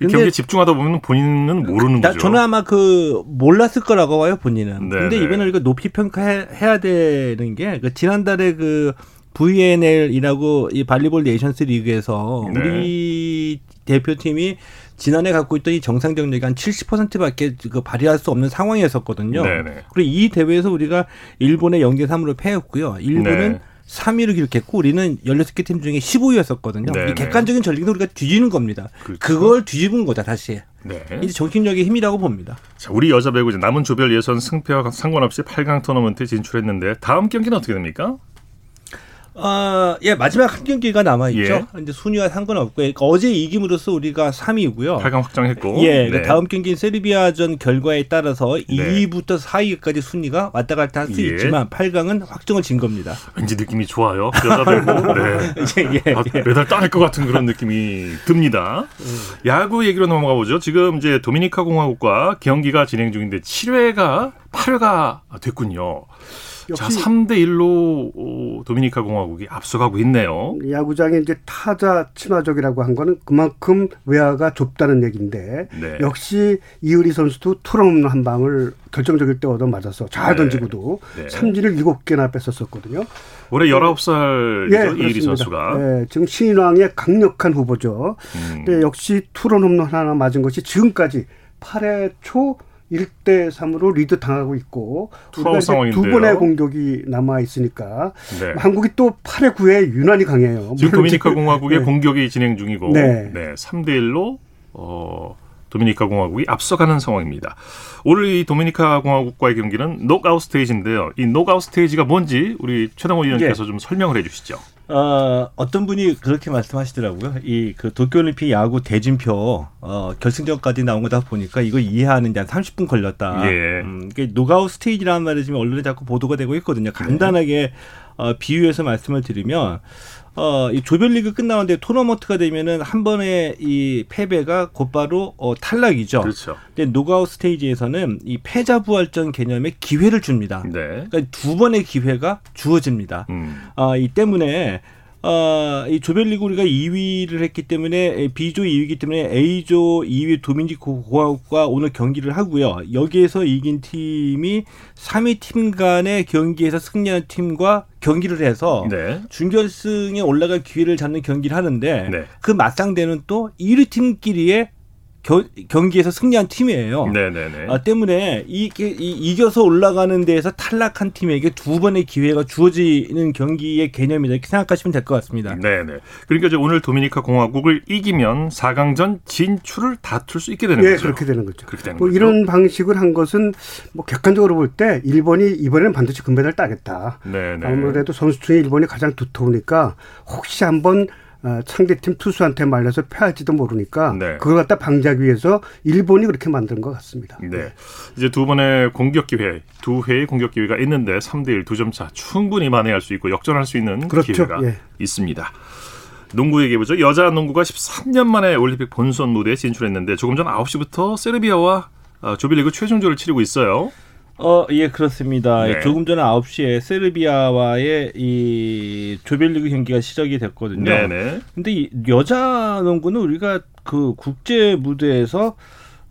경기에 집중하다 보면 본인은 모르는 나, 거죠. 저는 아마 그 몰랐을 거라고 봐요, 본인은. 네, 근데 네. 이번에 우리가 높이 평가해야 되는 게 그 지난달에 그 VNL이라고 이 발리볼 네이션스 리그에서 네. 우리 대표팀이 지난해 갖고 있던 이 정상 경력이 한 70%밖에 그 발휘할 수 없는 상황이었었거든요. 네네. 그리고 이 대회에서 우리가 일본의 0대 3으로 패했고요. 일본은 네. 3위를 기록했고 우리는 16개 팀 중에 15위였었거든요. 이 객관적인 전력은 우리가 뒤지는 겁니다. 그렇죠. 그걸 뒤집은 거다 다시. 네. 이제 정신력의 힘이라고 봅니다. 자, 우리 여자 배구 이제 남은 조별 예선 승패와 상관없이 8강 토너먼트에 진출했는데 다음 경기는 어떻게 됩니까? 어, 예, 마지막 한 경기가 남아있죠. 예. 이제 순위와 상관없고, 그러니까 어제 이김으로써 우리가 3위고요. 8강 확정했고. 예, 네. 다음 경기인 세르비아전 결과에 따라서 네. 2위부터 4위까지 순위가 왔다 갔다 할수 예. 있지만 8강은 확정을 진 겁니다. 왠지 느낌이 좋아요. 여자들고 네. 예, 예, 아, 메달 따낼 것 같은 그런 느낌이 듭니다. 음. 야구 얘기로 넘어가 보죠. 지금 이제 도미니카 공화국과 경기가 진행 중인데 7회가 8회가 됐군요. 자, 3대 1로 어, 도미니카 공화국이 앞서가고 있네요. 야구장에 이제 타자 친화적이라고 한 거는 그만큼 외야가 좁다는 얘기인데 네. 역시 이의리 선수도 투런 한 방을 결정적일 때 얻어 맞아서 잘 네. 던지고도 네. 삼진을 7개나 뺐었었거든요. 올해 19살이죠. 예, 이의리 선수가. 예, 지금 신인왕의 강력한 후보죠. 음. 근데 역시 투런 홈런 하나 맞은 것이 지금까지 8회 초 1대 3으로 리드 당하고 있고 우리가 두 번의 공격이 남아 있으니까 네. 한국이 또 8회 9회 유난히 강해요. 지금 도미니카 공화국의 네. 공격이 진행 중이고 네. 네. 3대 1로 어 도미니카 공화국이 앞서가는 상황입니다. 오늘 이 도미니카 공화국과의 경기는 녹아웃 스테이지인데요. 이 녹아웃 스테이지가 뭔지 우리 최동호 위원께서 예. 좀 설명을 해 주시죠. 어, 어떤 분이 그렇게 말씀하시더라고요. 이 그 도쿄올림픽 야구 대진표 어, 결승전까지 나온 거다 보니까 이거 이해하는데 한 30분 걸렸다. 예. 음, 이게 녹아웃 스테이지라는 말이 지금 언론에 자꾸 보도가 되고 있거든요. 간단하게 네. 어, 비유해서 말씀을 드리면 어, 이 조별리그 끝나는데 토너먼트가 되면은 한 번의 이 패배가 곧바로 어, 탈락이죠. 그렇죠. 근데 노가웃 스테이지에서는 이 패자 부활전 개념의 기회를 줍니다. 네. 그러니까 두 번의 기회가 주어집니다. 음. 아, 이 때문에 어, 이 조별리그 우리가 2위를 했기 때문에 B조 2위이기 때문에 A조 2위 도미니코 공화국과 오늘 경기를 하고요. 여기에서 이긴 팀이 3위 팀 간의 경기에서 승리한 팀과 경기를 해서 네. 준결승에 올라갈 기회를 잡는 경기를 하는데 네. 그 맞상대는 또 1위 팀끼리의 겨, 경기에서 승리한 팀이에요. 네네네. 아, 때문에 이, 이, 이겨서 올라가는 데에서 탈락한 팀에게 두 번의 기회가 주어지는 경기의 개념이다 이렇게 생각하시면 될 것 같습니다. 네네. 그러니까 이제 오늘 도미니카 공화국을 이기면 4강전 진출을 다툴 수 있게 되는 네, 거죠. 그렇게 되는 거죠. 그렇게 되는 뭐 거죠. 이런 방식을 한 것은 뭐 객관적으로 볼 때 일본이 이번에는 반드시 금메달 따겠다. 네네. 아무래도 선수 중에 일본이 가장 두터우니까 혹시 한번 어, 상대팀 투수한테 말려서 패할지도 모르니까 네. 그걸 갖다 방지하기 위해서 일본이 그렇게 만든 것 같습니다. 네. 이제 두 번의 공격 기회, 두 회의 공격 기회가 있는데 3대 1 두 점 차 충분히 만회할 수 있고 역전할 수 있는 그렇죠. 기회가 예. 있습니다. 농구 얘기해 보죠. 여자 농구가 13년 만에 올림픽 본선 무대에 진출했는데 조금 전 9시부터 세르비아와 어, 조별리그 최종조를 치르고 있어요. 어, 예, 그렇습니다. 네. 조금 전에 9시에 세르비아와의 이 조별리그 경기가 시작이 됐거든요. 네네. 근데 이 여자 농구는 우리가 그 국제 무대에서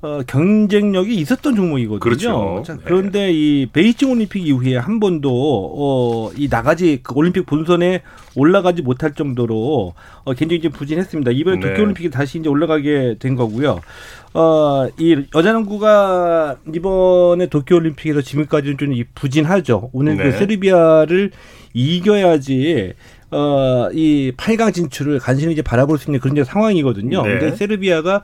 어, 경쟁력이 있었던 종목이거든요. 그렇죠. 자, 그런데 네. 이 베이징 올림픽 이후에 한 번도 어, 이 나가지 그 올림픽 본선에 올라가지 못할 정도로 어, 굉장히 좀 부진했습니다. 이번에 네. 도쿄 올림픽이 다시 이제 올라가게 된 거고요. 어, 이 여자농구가 이번에 도쿄 올림픽에서 지금까지는 좀 부진하죠. 오늘 그 네. 그 세르비아를 이겨야지 어, 이 8강 진출을 간신히 이제 바라볼 수 있는 그런 상황이거든요. 네. 근데 세르비아가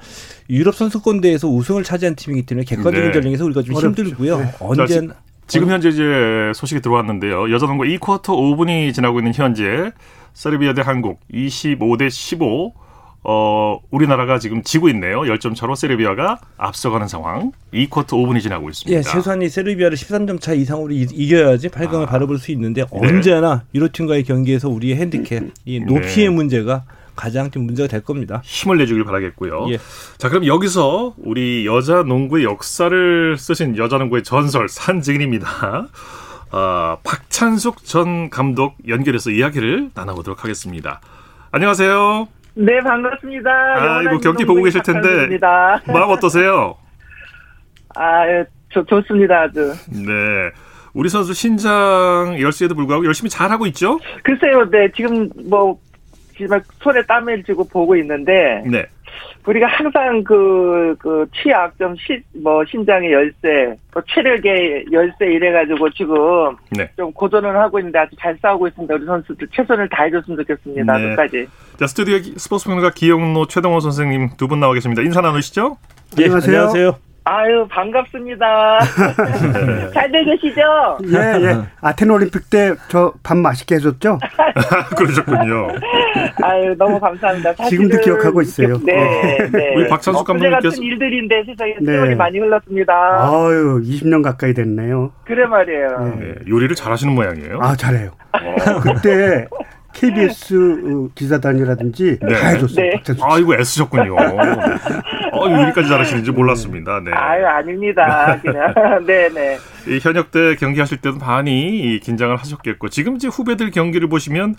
유럽 선수권대회에서 우승을 차지한 팀이기 때문에 객관적인 네. 전력에서 우리가 좀 어렵죠. 힘들고요. 네. 언제 지금 현재 이제 소식이 들어왔는데요. 여자농구 2쿼터 5분이 지나고 있는 현재 세르비아 대 한국 25대 15 어, 우리나라가 지금 지고 있네요. 10점 차로 세르비아가 앞서가는 상황. 2쿼터 5분이 지나고 있습니다. 예, 최소한 이 세르비아를 13점 차 이상으로 이, 겨야지 8강을 아. 바라볼 수 있는데 네. 언제나 유로팀과의 경기에서 우리의 핸디캡, 이 높이의 네. 문제가 가장 좀 문제가 될 겁니다. 힘을 내주길 바라겠고요. 예. 자, 그럼 여기서 우리 여자 농구의 역사를 쓰신 여자 농구의 전설 산증인입니다. 어, 박찬숙 전 감독 연결해서 이야기를 나눠보도록 하겠습니다. 안녕하세요. 네, 반갑습니다. 아이고, 경기 보고 계실 텐데. 마음 어떠세요? 아, 예, 좋, 좋습니다, 아주. 네. 우리 선수 신장 열세에도 불구하고 열심히 잘하고 있죠? 글쎄요, 네. 지금 뭐, 정말 손에 땀을 쥐고 보고 있는데. 네. 우리가 항상 그, 그, 취약점, 시, 뭐, 신장의 열쇠, 또 체력의 열쇠 이래가지고 지금 네. 좀 고전을 하고 있는데 아주 잘 싸우고 있습니다. 우리 선수들 최선을 다해줬으면 좋겠습니다. 네. 끝까지. 자, 스튜디오 스포츠 평론가 기영로 최동호 선생님 두 분 나와 계십니다. 인사 나누시죠? 네, 안녕하세요. 안녕하세요. 아유 반갑습니다. 잘들 계시죠? 예 예. 아테네 올림픽 때 저 밥 맛있게 해줬죠? 그러셨군요. 아유 너무 감사합니다. 지금도 기억하고 있어요. 네, 네. 우리 박찬수 감독님께서 같은 일들인데 세상에 네. 세월이 많이 흘렀습니다. 아유 20년 가까이 됐네요. 그래 말이에요. 네. 요리를 잘하시는 모양이에요. 아 잘해요. 어. 그때 KBS 어, 기사단이라든지 네. 다 해줬어요. 네. 아, 이거 애쓰셨군요. 어, 요리까지 잘하시는지 몰랐습니다. 네. 아유, 아닙니다. 그냥. 네네. 이 현역 때 경기하실 때도 많이 긴장을 하셨겠고, 지금 이제 후배들 경기를 보시면,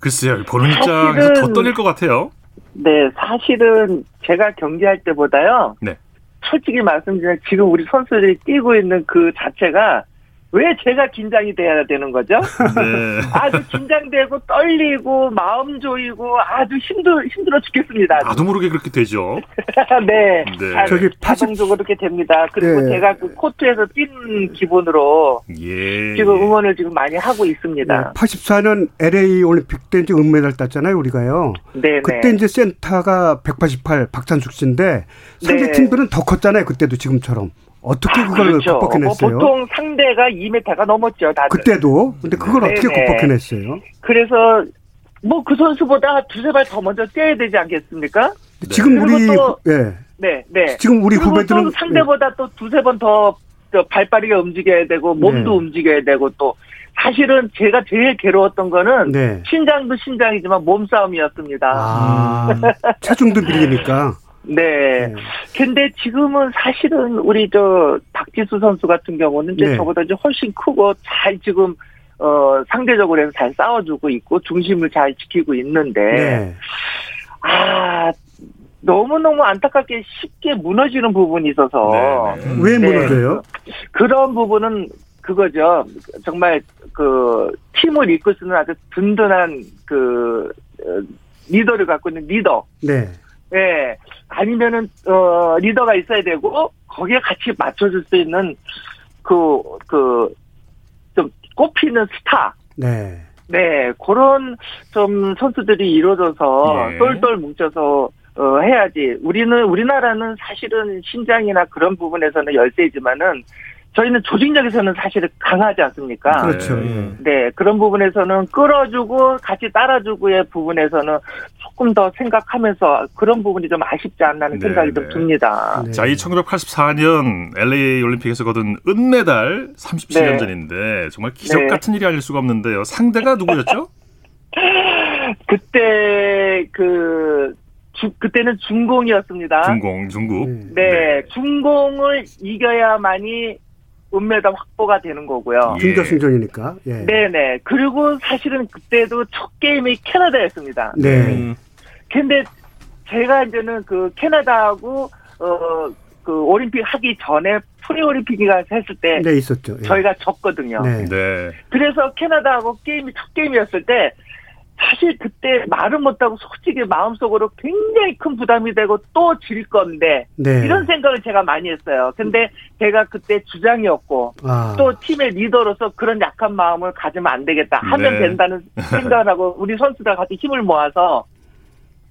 글쎄요, 보는 입장에서 더 떨릴 것 같아요. 네, 사실은 제가 경기할 때보다요. 네. 솔직히 말씀드리면 지금 우리 선수들이 뛰고 있는 그 자체가 왜 제가 긴장이 돼야 되는 거죠? 네. 아주 긴장되고 떨리고 마음 조이고 아주 힘들 힘들어 죽겠습니다. 나도 모르게 그렇게 되죠. 네. 네. 저기 자동적으로 그렇게 됩니다. 그리고 네. 제가 그 코트에서 뛴 기분으로 예. 지금 응원을 지금 많이 하고 있습니다. 네. 84년 LA 올림픽 때 이제 은메달 땄잖아요, 우리가요. 네. 그때 이제 센터가 188 박찬숙 씨인데 상대 네. 팀들은 더 컸잖아요, 그때도 지금처럼. 어떻게 그걸 그렇죠. 극복해냈어요? 뭐 보통 상대가 2m가 넘었죠, 다들. 그때도? 근데 그걸 네네. 어떻게 극복해냈어요? 그래서 뭐 그 선수보다 두세 발 더 먼저 뛰어야 되지 않겠습니까? 네. 지금 우리 또, 예. 네, 네. 지금 우리 후배들은 또 상대보다 네. 또 두세 번더 발빠르게 움직여야 되고 몸도 네. 움직여야 되고 또 사실은 제가 제일 괴로웠던 거는 네. 신장도 신장이지만 몸싸움이었습니다. 아, 체중도 밀리니까. 네. 네. 근데 지금은 사실은 우리 저 박지수 선수 같은 경우는 이제 네. 저보다 이제 훨씬 크고 잘 지금 어 상대적으로 해서 잘 싸워주고 있고 중심을 잘 지키고 있는데 네. 아 너무너무 안타깝게 쉽게 무너지는 부분이 있어서 네, 네. 왜 네. 무너져요? 그런 부분은 그거죠. 정말 그 팀을 이끌 수 있는 아주 든든한 그 어, 리더를 갖고 있는 리더. 네. 예. 아니면은 어 리더가 있어야 되고 거기에 같이 맞춰줄 수 있는 그 그 좀 꼽히는 스타. 네. 네, 그런 좀 선수들이 이루어져서 예. 똘똘 뭉쳐서 어, 해야지. 우리는 우리나라는 사실은 신장이나 그런 부분에서는 열세지만은 저희는 조직력에서는 사실 강하지 않습니까? 그렇죠. 예. 네, 그런 부분에서는 끌어주고 같이 따라주고의 부분에서는 조금 더 생각하면서 그런 부분이 좀 아쉽지 않나는 네, 생각이 네. 좀 듭니다. 네. 자, 이 1984년 LA 올림픽에서 거둔 은메달 37년 네. 전인데 정말 기적 네. 같은 일이 아닐 수가 없는데요. 상대가 누구였죠? 그때 그 주, 그때는 중공이었습니다. 중공, 중국. 네, 네, 중공을 이겨야만이 은메달 확보가 되는 거고요. 예. 준결승전이니까. 예. 네네. 그리고 사실은 그때도 첫 게임이 캐나다였습니다. 네. 근데 제가 이제는 그 캐나다하고 어 그 올림픽 하기 전에 프리올림픽이가 했을 때 네, 있었죠. 예. 저희가 졌거든요. 네. 네. 그래서 캐나다하고 게임이 첫 게임이었을 때 사실 그때 말은 못하고 솔직히 마음속으로 굉장히 큰 부담이 되고 또 질 건데 네. 이런 생각을 제가 많이 했어요. 근데 제가 그때 주장이었고 아. 또 팀의 리더로서 그런 약한 마음을 가지면 안 되겠다 하면 네. 된다는 생각을 하고 우리 선수들 같이 힘을 모아서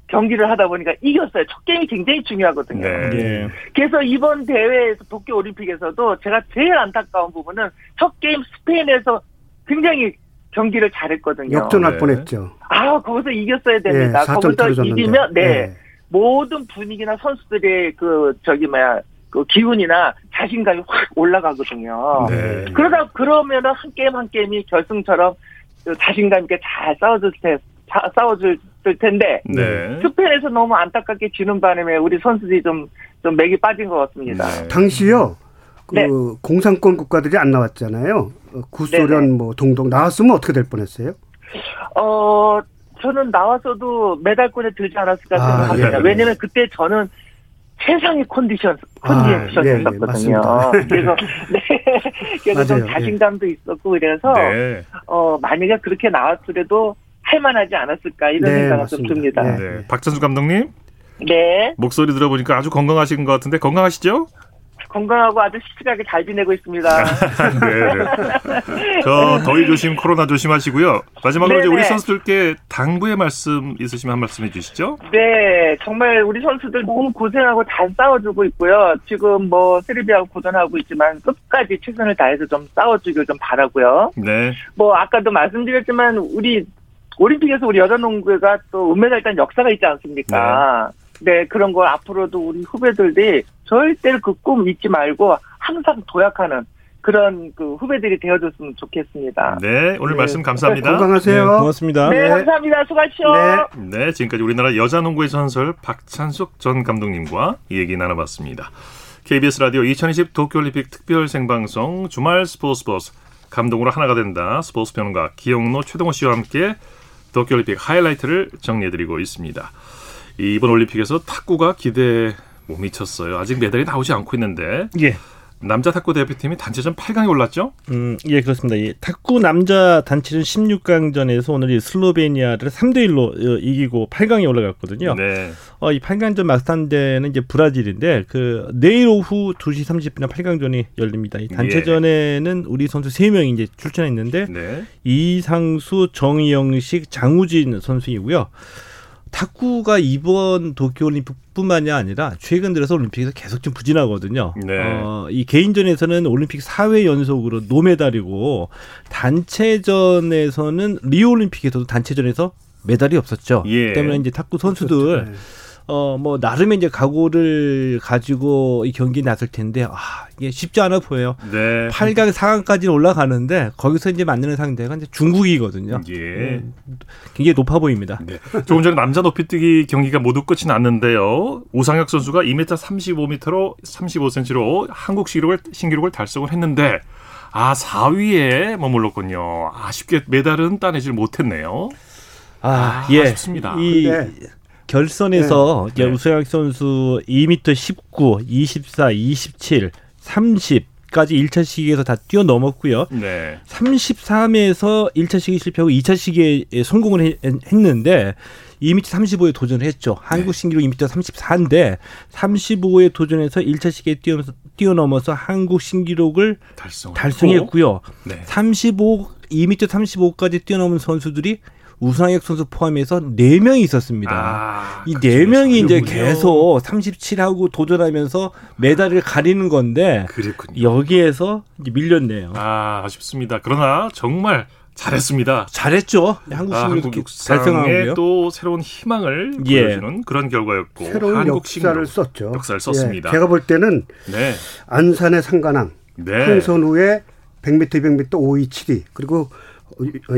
경기를 하다 보니까 이겼어요. 첫 게임이 굉장히 중요하거든요. 네. 네. 그래서 이번 대회에서 도쿄 올림픽에서도 제가 제일 안타까운 부분은 첫 게임 스페인에서 굉장히 경기를 잘했거든요. 역전할 네. 뻔했죠. 아 거기서 이겼어야 됩니다. 네, 거기서 이기면 네, 네, 모든 분위기나 선수들의 그 저기 뭐야 그 기운이나 자신감이 확 올라가거든요. 네. 그러다 그러면은 한 게임 한 게임이 결승처럼 그 자신감 있게 잘 싸워줄 때 싸워줄 텐데 네. 스페인에서 너무 안타깝게 지는 바람에 우리 선수들이 좀 좀 맥이 빠진 것 같습니다. 네. 당시요. 그 네. 공산권 국가들이 안 나왔잖아요. 구소련 네네. 뭐 동동 나왔으면 어떻게 될 뻔했어요? 어 저는 나와서도 메달권에 들지 않았을까 아, 생각합니다. 예, 왜냐면 그때 저는 최상의 컨디션 컨디션이었거든요. 아, 예, 예, 그래서 네 그래서 좀 예. 자신감도 있었고 이래서 네. 어 만약에 그렇게 나왔더라도 할만하지 않았을까 이런 네, 생각이 좀 듭니다. 네. 네. 박찬수 감독님. 네. 목소리 들어보니까 아주 건강하신 것 같은데 건강하시죠? 건강하고 아주 씩씩하게 잘 지내고 있습니다. 네, 네. 저 더위 조심, 코로나 조심하시고요. 마지막으로 이제 우리 선수들께 당부의 말씀 있으시면 한 말씀 해주시죠. 네, 정말 우리 선수들 너무 고생하고 잘 싸워주고 있고요. 지금 뭐 세르비아하고 고전하고 있지만 끝까지 최선을 다해서 좀 싸워주길 좀 바라고요. 네. 뭐 아까도 말씀드렸지만 우리 올림픽에서 우리 여자 농구가 또 은메달 딴 역사가 있지 않습니까? 네. 네, 그런 걸 앞으로도 우리 후배들이 절대 그꿈 잊지 말고 항상 도약하는 그런 그 후배들이 되어줬으면 좋겠습니다. 네, 오늘 네. 말씀 감사합니다. 네, 건강하세요. 네, 고맙습니다. 네, 감사합니다. 수고하십시오. 네. 네, 지금까지 우리나라 여자 농구의 전설 박찬숙 전 감독님과 이 얘기 나눠봤습니다. KBS 라디오 2020 도쿄올림픽 특별 생방송 주말 스포츠 버스 감동으로 하나가 된다 스포츠 평론가 기영노 최동호 씨와 함께 도쿄올림픽 하이라이트를 정리해드리고 있습니다. 이번 올림픽에서 탁구가 기대에 못 미쳤어요. 아직 메달이 나오지 않고 있는데. 예. 남자 탁구 대표팀이 단체전 8강에 올랐죠? 음, 예, 그렇습니다. 이 탁구 남자 단체전 16강전에서 오늘 이 슬로베니아를 3대 1로 어, 이기고 8강에 올라갔거든요. 네. 어, 이 8강전 막판대는 이제 브라질인데 그 내일 오후 2시 30분에 8강전이 열립니다. 이 단체전에는 예. 우리 선수 3명이 이제 출전했는데 네. 이상수, 정영식, 장우진 선수이고요. 탁구가 이번 도쿄올림픽뿐만이 아니라 최근 들어서 올림픽에서 계속 좀 부진하거든요. 네. 어, 이 개인전에서는 올림픽 4회 연속으로 노메달이고 단체전에서는 리오 올림픽에서도 단체전에서 메달이 없었죠. 예. 때문에 이제 탁구 선수들 어, 뭐, 나름의 이제 각오를 가지고 이 경기에 나설 텐데, 아, 이게 쉽지 않아 보여요. 네. 8강, 4강까지 올라가는데, 거기서 이제 만나는 상대가 이제 중국이거든요. 예. 음, 굉장히 높아 보입니다. 네. 조금 전에 남자 높이뛰기 경기가 모두 끝이 났는데요. 우상혁 선수가 2m 35m로 35cm로 한국 신기록을, 신기록을 달성을 했는데, 아, 4위에 머물렀군요. 아쉽게 메달은 따내질 못했네요. 아, 아 예. 아쉽습니다. 이, 네. 결선에서 네. 우승혁 선수 2m 19, 24, 27, 30 까지 1차 시기에서 다 뛰어넘었고요. 네. 33에서 1차 시기 실패하고 2차 시기에 성공을 했는데 2m 35에 도전을 했죠. 한국 신기록 2m 34인데 35에 도전해서 1차 시기에 뛰어넘어서, 뛰어넘어서 한국 신기록을 달성했고요. 네. 35 2m 35까지 뛰어넘은 선수들이 우상혁 선수 포함해서 4명이 있었습니다. 아, 이 4명이 이제 계속 37하고 도전하면서 메달을 가리는 건데 그랬군요. 여기에서 이제 밀렸네요. 아, 아쉽습니다. 그러나 정말 잘했습니다. 잘했죠. 한국 아, 신기록에 또 새로운 희망을 예. 보여주는 그런 결과였고 새로운 한국 역사를 썼죠. 역사를 썼습니다. 예. 제가 볼 때는 네. 안산의 상관왕, 네. 홍선우의 100m, 200m 5위 7위 그리고 어,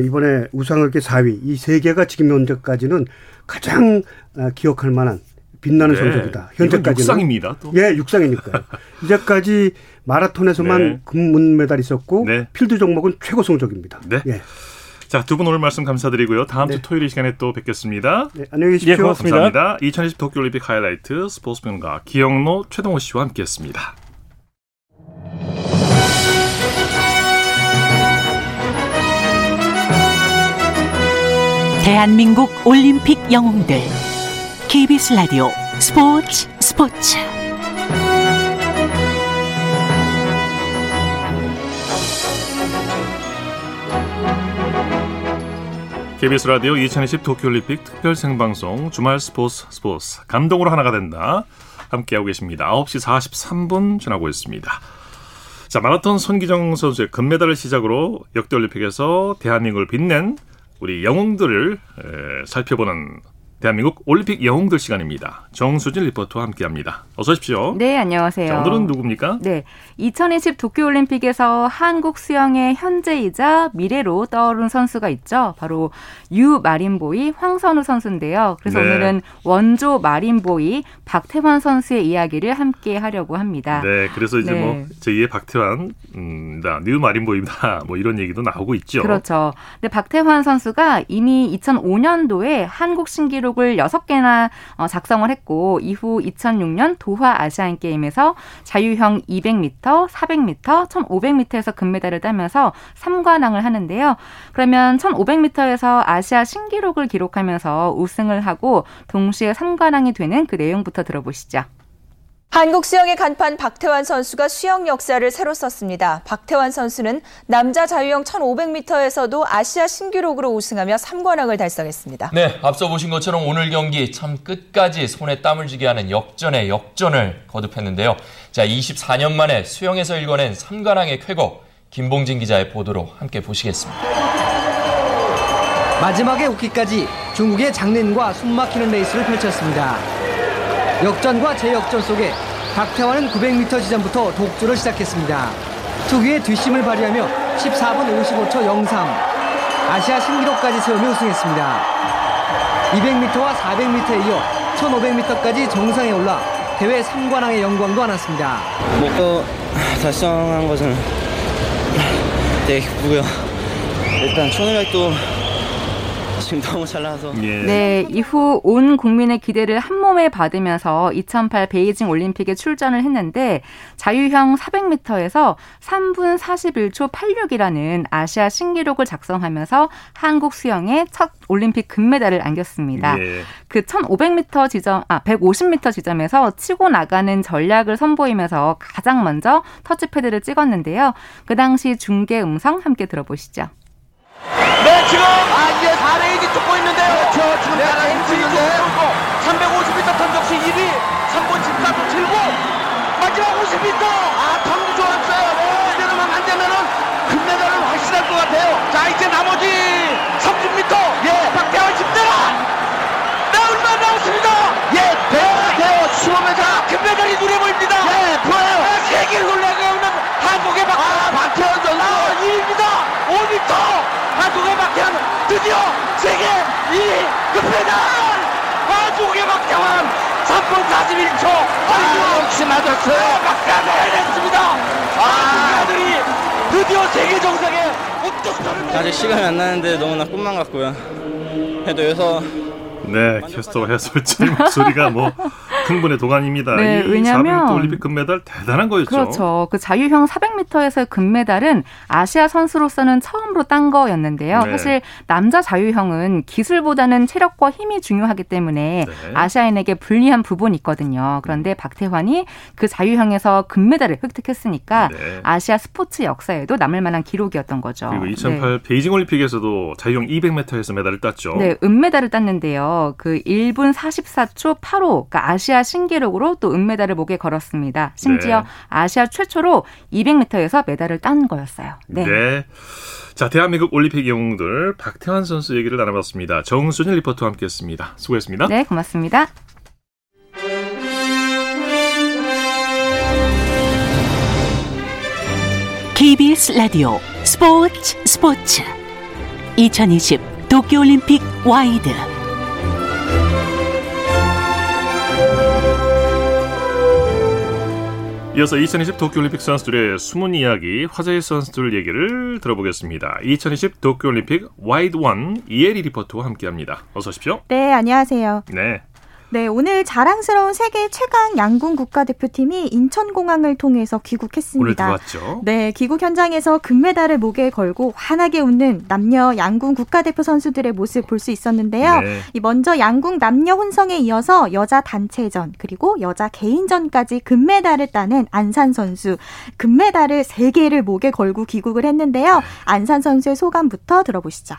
이번에 우상학계 4위 이 세 개가 지금 현재까지는 가장 어, 기억할 만한 빛나는 네. 성적이다. 현재까지는 육상입니다. 또. 예, 육상이니까요. 이제까지 마라톤에서만 네. 금메달 있었고 네. 필드 종목은 최고 성적입니다. 네. 예. 자, 두 분 오늘 말씀 감사드리고요. 다음 주 네. 토요일 이 시간에 또 뵙겠습니다. 네, 안녕히 계십시오. 예, 고맙습니다. 감사합니다. 2020 도쿄올림픽 하이라이트 스포츠평가 기영로 최동호 씨와 함께했습니다. 대한민국 올림픽 영웅들 KBS 라디오 스포츠 스포츠 KBS 라디오 2020 도쿄올림픽 특별 생방송 주말 스포츠 스포츠 감동으로 하나가 된다 함께하고 계십니다. 9시 43분 지나고 있습니다. 자 마라톤 손기정 선수의 금메달을 시작으로 역대 올림픽에서 대한민국을 빛낸 우리 영웅들을 살펴보는 대한민국 올림픽 영웅들 시간입니다. 정수진 리포터와 함께합니다. 어서 오십시오. 네, 안녕하세요. 자, 오늘은 누굽니까? 네, 2020 도쿄올림픽에서 한국 수영의 현재이자 미래로 떠오른 선수가 있죠. 바로 뉴 마린보이 황선우 선수인데요. 그래서 네. 오늘은 원조 마린보이 박태환 선수의 이야기를 함께 하려고 합니다. 네, 그래서 이제 네. 뭐 제2의 박태환, 음, 뉴 마린보이다. 뭐 이런 얘기도 나오고 있죠. 그렇죠. 근데 박태환 선수가 이미 2005년도에 한국 신기록 을 6개나 어, 작성을 했고 이후 2006년 도하 아시안 게임에서 자유형 200m, 400m, 1500m에서 금메달을 따면서 3관왕을 하는데요. 그러면 1500m에서 아시아 신기록을 기록하면서 우승을 하고 동시에 3관왕이 되는 그 내용부터 들어보시죠. 한국 수영의 간판 박태환 선수가 수영 역사를 새로 썼습니다. 박태환 선수는 남자 자유형 1500m에서도 아시아 신기록으로 우승하며 3관왕을 달성했습니다. 네, 앞서 보신 것처럼 오늘 경기 참 끝까지 손에 땀을 쥐게 하는 역전에 역전을 거듭했는데요. 자, 24년 만에 수영에서 일궈낸 3관왕의 쾌거 김봉진 기자의 보도로 함께 보시겠습니다. 마지막에 오기까지 중국의 장린과 숨막히는 레이스를 펼쳤습니다. 역전과 재역전 속에 박태환은 900m 지점부터 독주를 시작했습니다. 특유의 뒷심을 발휘하며 14분 55초 03 아시아 신기록까지 세우며 우승했습니다. 200m와 400m에 이어 1500m까지 정상에 올라 대회 3관왕의 영광도 안았습니다. 목표 달성한 것은 되게 기쁘고요. 일단 초능력도 지금 너무 잘 나와서. 예. 네, 이후 온 국민의 기대를 한 몸에 받으면서 2008 베이징 올림픽에 출전을 했는데 자유형 400m에서 3분 41초 86이라는 아시아 신기록을 작성하면서 한국 수영의 첫 올림픽 금메달을 안겼습니다. 예. 그 1500m 지점, 아, 150m 지점에서 치고 나가는 전략을 선보이면서 가장 먼저 터치패드를 찍었는데요. 그 당시 중계 음성 함께 들어보시죠. 네, 지금 아 이제 4 쫓고 있는데요. 그렇죠. 지금 네, 4레인이 있는데 350m 턴적시 1위, 3번 집사도 7고 마지막 50m 아 턴도 좋았어요. 네. 이대로만 안 되면은 금메달은 확실할 것 같아요. 자 이제 나머지 30m 예 박태환 10대가 나 얼마 나왔습니다. 예 돼요 돼요 15m 금메달이 눈에 보입니다. 예 보여요. 아, 세계를 올라가는 한국의 박 아, 박태환 선수 아, 2위입니다. 5m 한국의 박태환 드디어 세계 2위 금메달 한국의 박태환 3분 41초 아, 역시 맞았어요. 박태환을 해냈습니다. 아, 아들이 드디어 세계 정상에 우뚝 아직 시간이 안 나는데 너무나 꿈만 같고요. 그래도 여기서 네, 캐스터 해설자의 목소리가 뭐 흥분의 도가니입니다. 네, 왜냐하면 올림픽 금메달 대단한 거였죠. 그렇죠. 그 자유형 400m에서의 금메달은 아시아 선수로서는 처음으로 딴 거였는데요. 네. 사실 남자 자유형은 기술보다는 체력과 힘이 중요하기 때문에 네. 아시아인에게 불리한 부분이 있거든요. 그런데 박태환이 그 자유형에서 금메달을 획득했으니까 네. 아시아 스포츠 역사에도 남을 만한 기록이었던 거죠. 그리고 2008 베이징 올림픽에서도 자유형 200m에서 메달을 땄죠. 네, 은메달을 땄는데요. 그 1분 44초 8호, 그러니까 아시아 신기록으로 또 은메달을 목에 걸었습니다. 심지어 네. 아시아 최초로 200m에서 메달을 딴 거였어요. 네. 네. 자, 대한민국 올림픽 영웅들 박태환 선수 얘기를 나눠봤습니다. 정순일 리포터와 함께했습니다. 수고했습니다. 네, 고맙습니다. KBS 라디오 스포츠 스포츠 2020 도쿄올림픽 와이드 이어서 2020 도쿄올림픽 선수들의 숨은 이야기, 화제의 선수들 얘기를 들어보겠습니다. 2020 도쿄올림픽 와이드 원 이혜리 리포터와 함께합니다. 어서 오십시오. 네, 안녕하세요. 네. 네, 오늘 자랑스러운 세계 최강 양궁 국가대표팀이 인천공항을 통해서 귀국했습니다. 오늘 들어왔죠. 네, 귀국 현장에서 금메달을 목에 걸고 환하게 웃는 남녀 양궁 국가대표 선수들의 모습 볼 수 있었는데요. 네. 이 먼저 양궁 남녀 혼성에 이어서 여자 단체전 그리고 여자 개인전까지 금메달을 따는 안산 선수 금메달을 3개를 목에 걸고 귀국을 했는데요. 안산 선수의 소감부터 들어보시죠.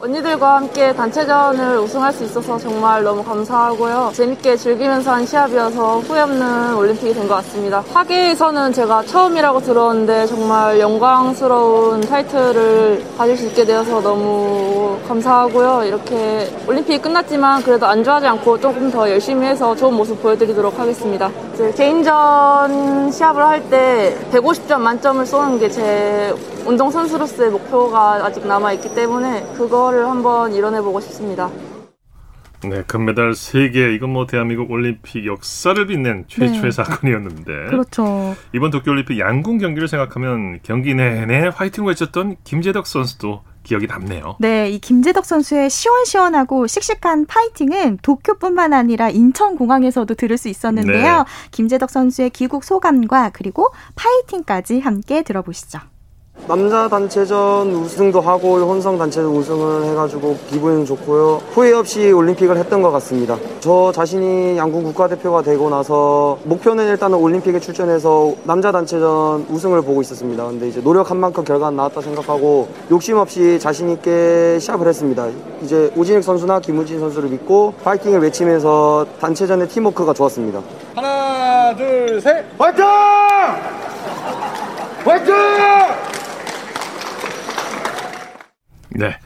언니들과 함께 단체전을 우승할 수 있어서 정말 너무 감사하고요. 재밌게 즐기면서 한 시합이어서 후회 없는 올림픽이 된 것 같습니다. 하계에서는 제가 처음이라고 들었는데 정말 영광스러운 타이틀을 가질 수 있게 되어서 너무 감사하고요. 이렇게 올림픽이 끝났지만 그래도 안좋아하지 않고 조금 더 열심히 해서 좋은 모습 보여드리도록 하겠습니다. 개인전 시합을 할 때 150점 만점을 쏘는 게 제 운동선수로서의 목표가 아직 남아있기 때문에 그 걸걸 한번 이뤄내보고 싶습니다. 네, 금메달 3개. 이건 뭐 대한민국 올림픽 역사를 빛낸 최초의 네. 사건이었는데. 그렇죠. 이번 도쿄올림픽 양궁 경기를 생각하면 경기 내내 화이팅 외쳤던 김재덕 선수도 기억이 남네요. 네, 이 김재덕 선수의 시원시원하고 씩씩한 파이팅은 도쿄뿐만 아니라 인천공항에서도 들을 수 있었는데요. 네. 김재덕 선수의 귀국 소감과 그리고 파이팅까지 함께 들어보시죠. 남자 단체전 우승도 하고 혼성 단체전 우승을 해가지고 기분 좋고요. 후회 없이 올림픽을 했던 것 같습니다. 저 자신이 양궁 국가대표가 되고 나서 목표는 일단은 올림픽에 출전해서 남자 단체전 우승을 보고 있었습니다. 근데 이제 노력한 만큼 결과는 나왔다 생각하고 욕심 없이 자신 있게 시합을 했습니다. 이제 오진익 선수나 김우진 선수를 믿고 파이팅을 외치면서 단체전의 팀워크가 좋았습니다. 하나, 둘, 셋, 화이팅! 화이팅! 네.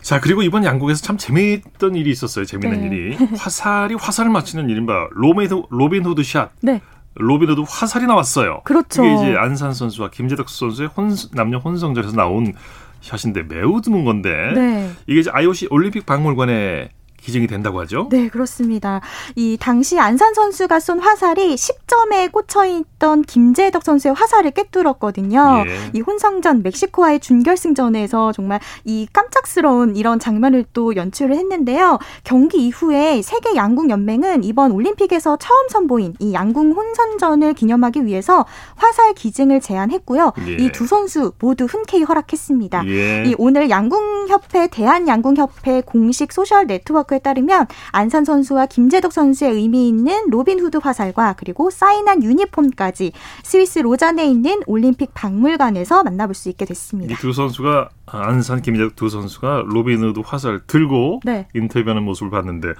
자, 그리고 이번 양궁에서 참 재미있던 일이 있었어요. 재미있는 네. 일이. 화살이 화살을 맞추는 이른바 로빈, 로빈 후드 샷. 네. 로빈 후드 화살이 나왔어요. 그렇죠. 이게 이제 안산 선수와 김제덕 선수의 혼, 남녀 혼성전에서 나온 샷인데 매우 드문 건데 네. 이게 이제 IOC 올림픽 박물관에 기증이 된다고 하죠? 네, 그렇습니다. 이 당시 안산 선수가 쏜 화살이 10점에 꽂혀 있던 김제덕 선수의 화살을 꿰뚫었거든요. 예. 이 혼성전 멕시코와의 준결승전에서 정말 이 깜짝스러운 이런 장면을 또 연출을 했는데요. 경기 이후에 세계 양궁 연맹은 이번 올림픽에서 처음 선보인 이 양궁 혼성전을 기념하기 위해서 화살 기증을 제안했고요. 예. 이 두 선수 모두 흔쾌히 허락했습니다. 예. 이 오늘 양궁협회 대한양궁협회 공식 소셜 네트워크 에 따르면 안산 선수와 김제덕 선수의 의미 있는 로빈 후드 화살과 그리고 사인한 유니폼까지 스위스 로잔에 있는 올림픽 박물관에서 만나볼 수 있게 됐습니다. 이 두 선수가 안산 김제덕 두 선수가 로빈 후드 화살 들고 네. 인터뷰하는 모습을 봤는데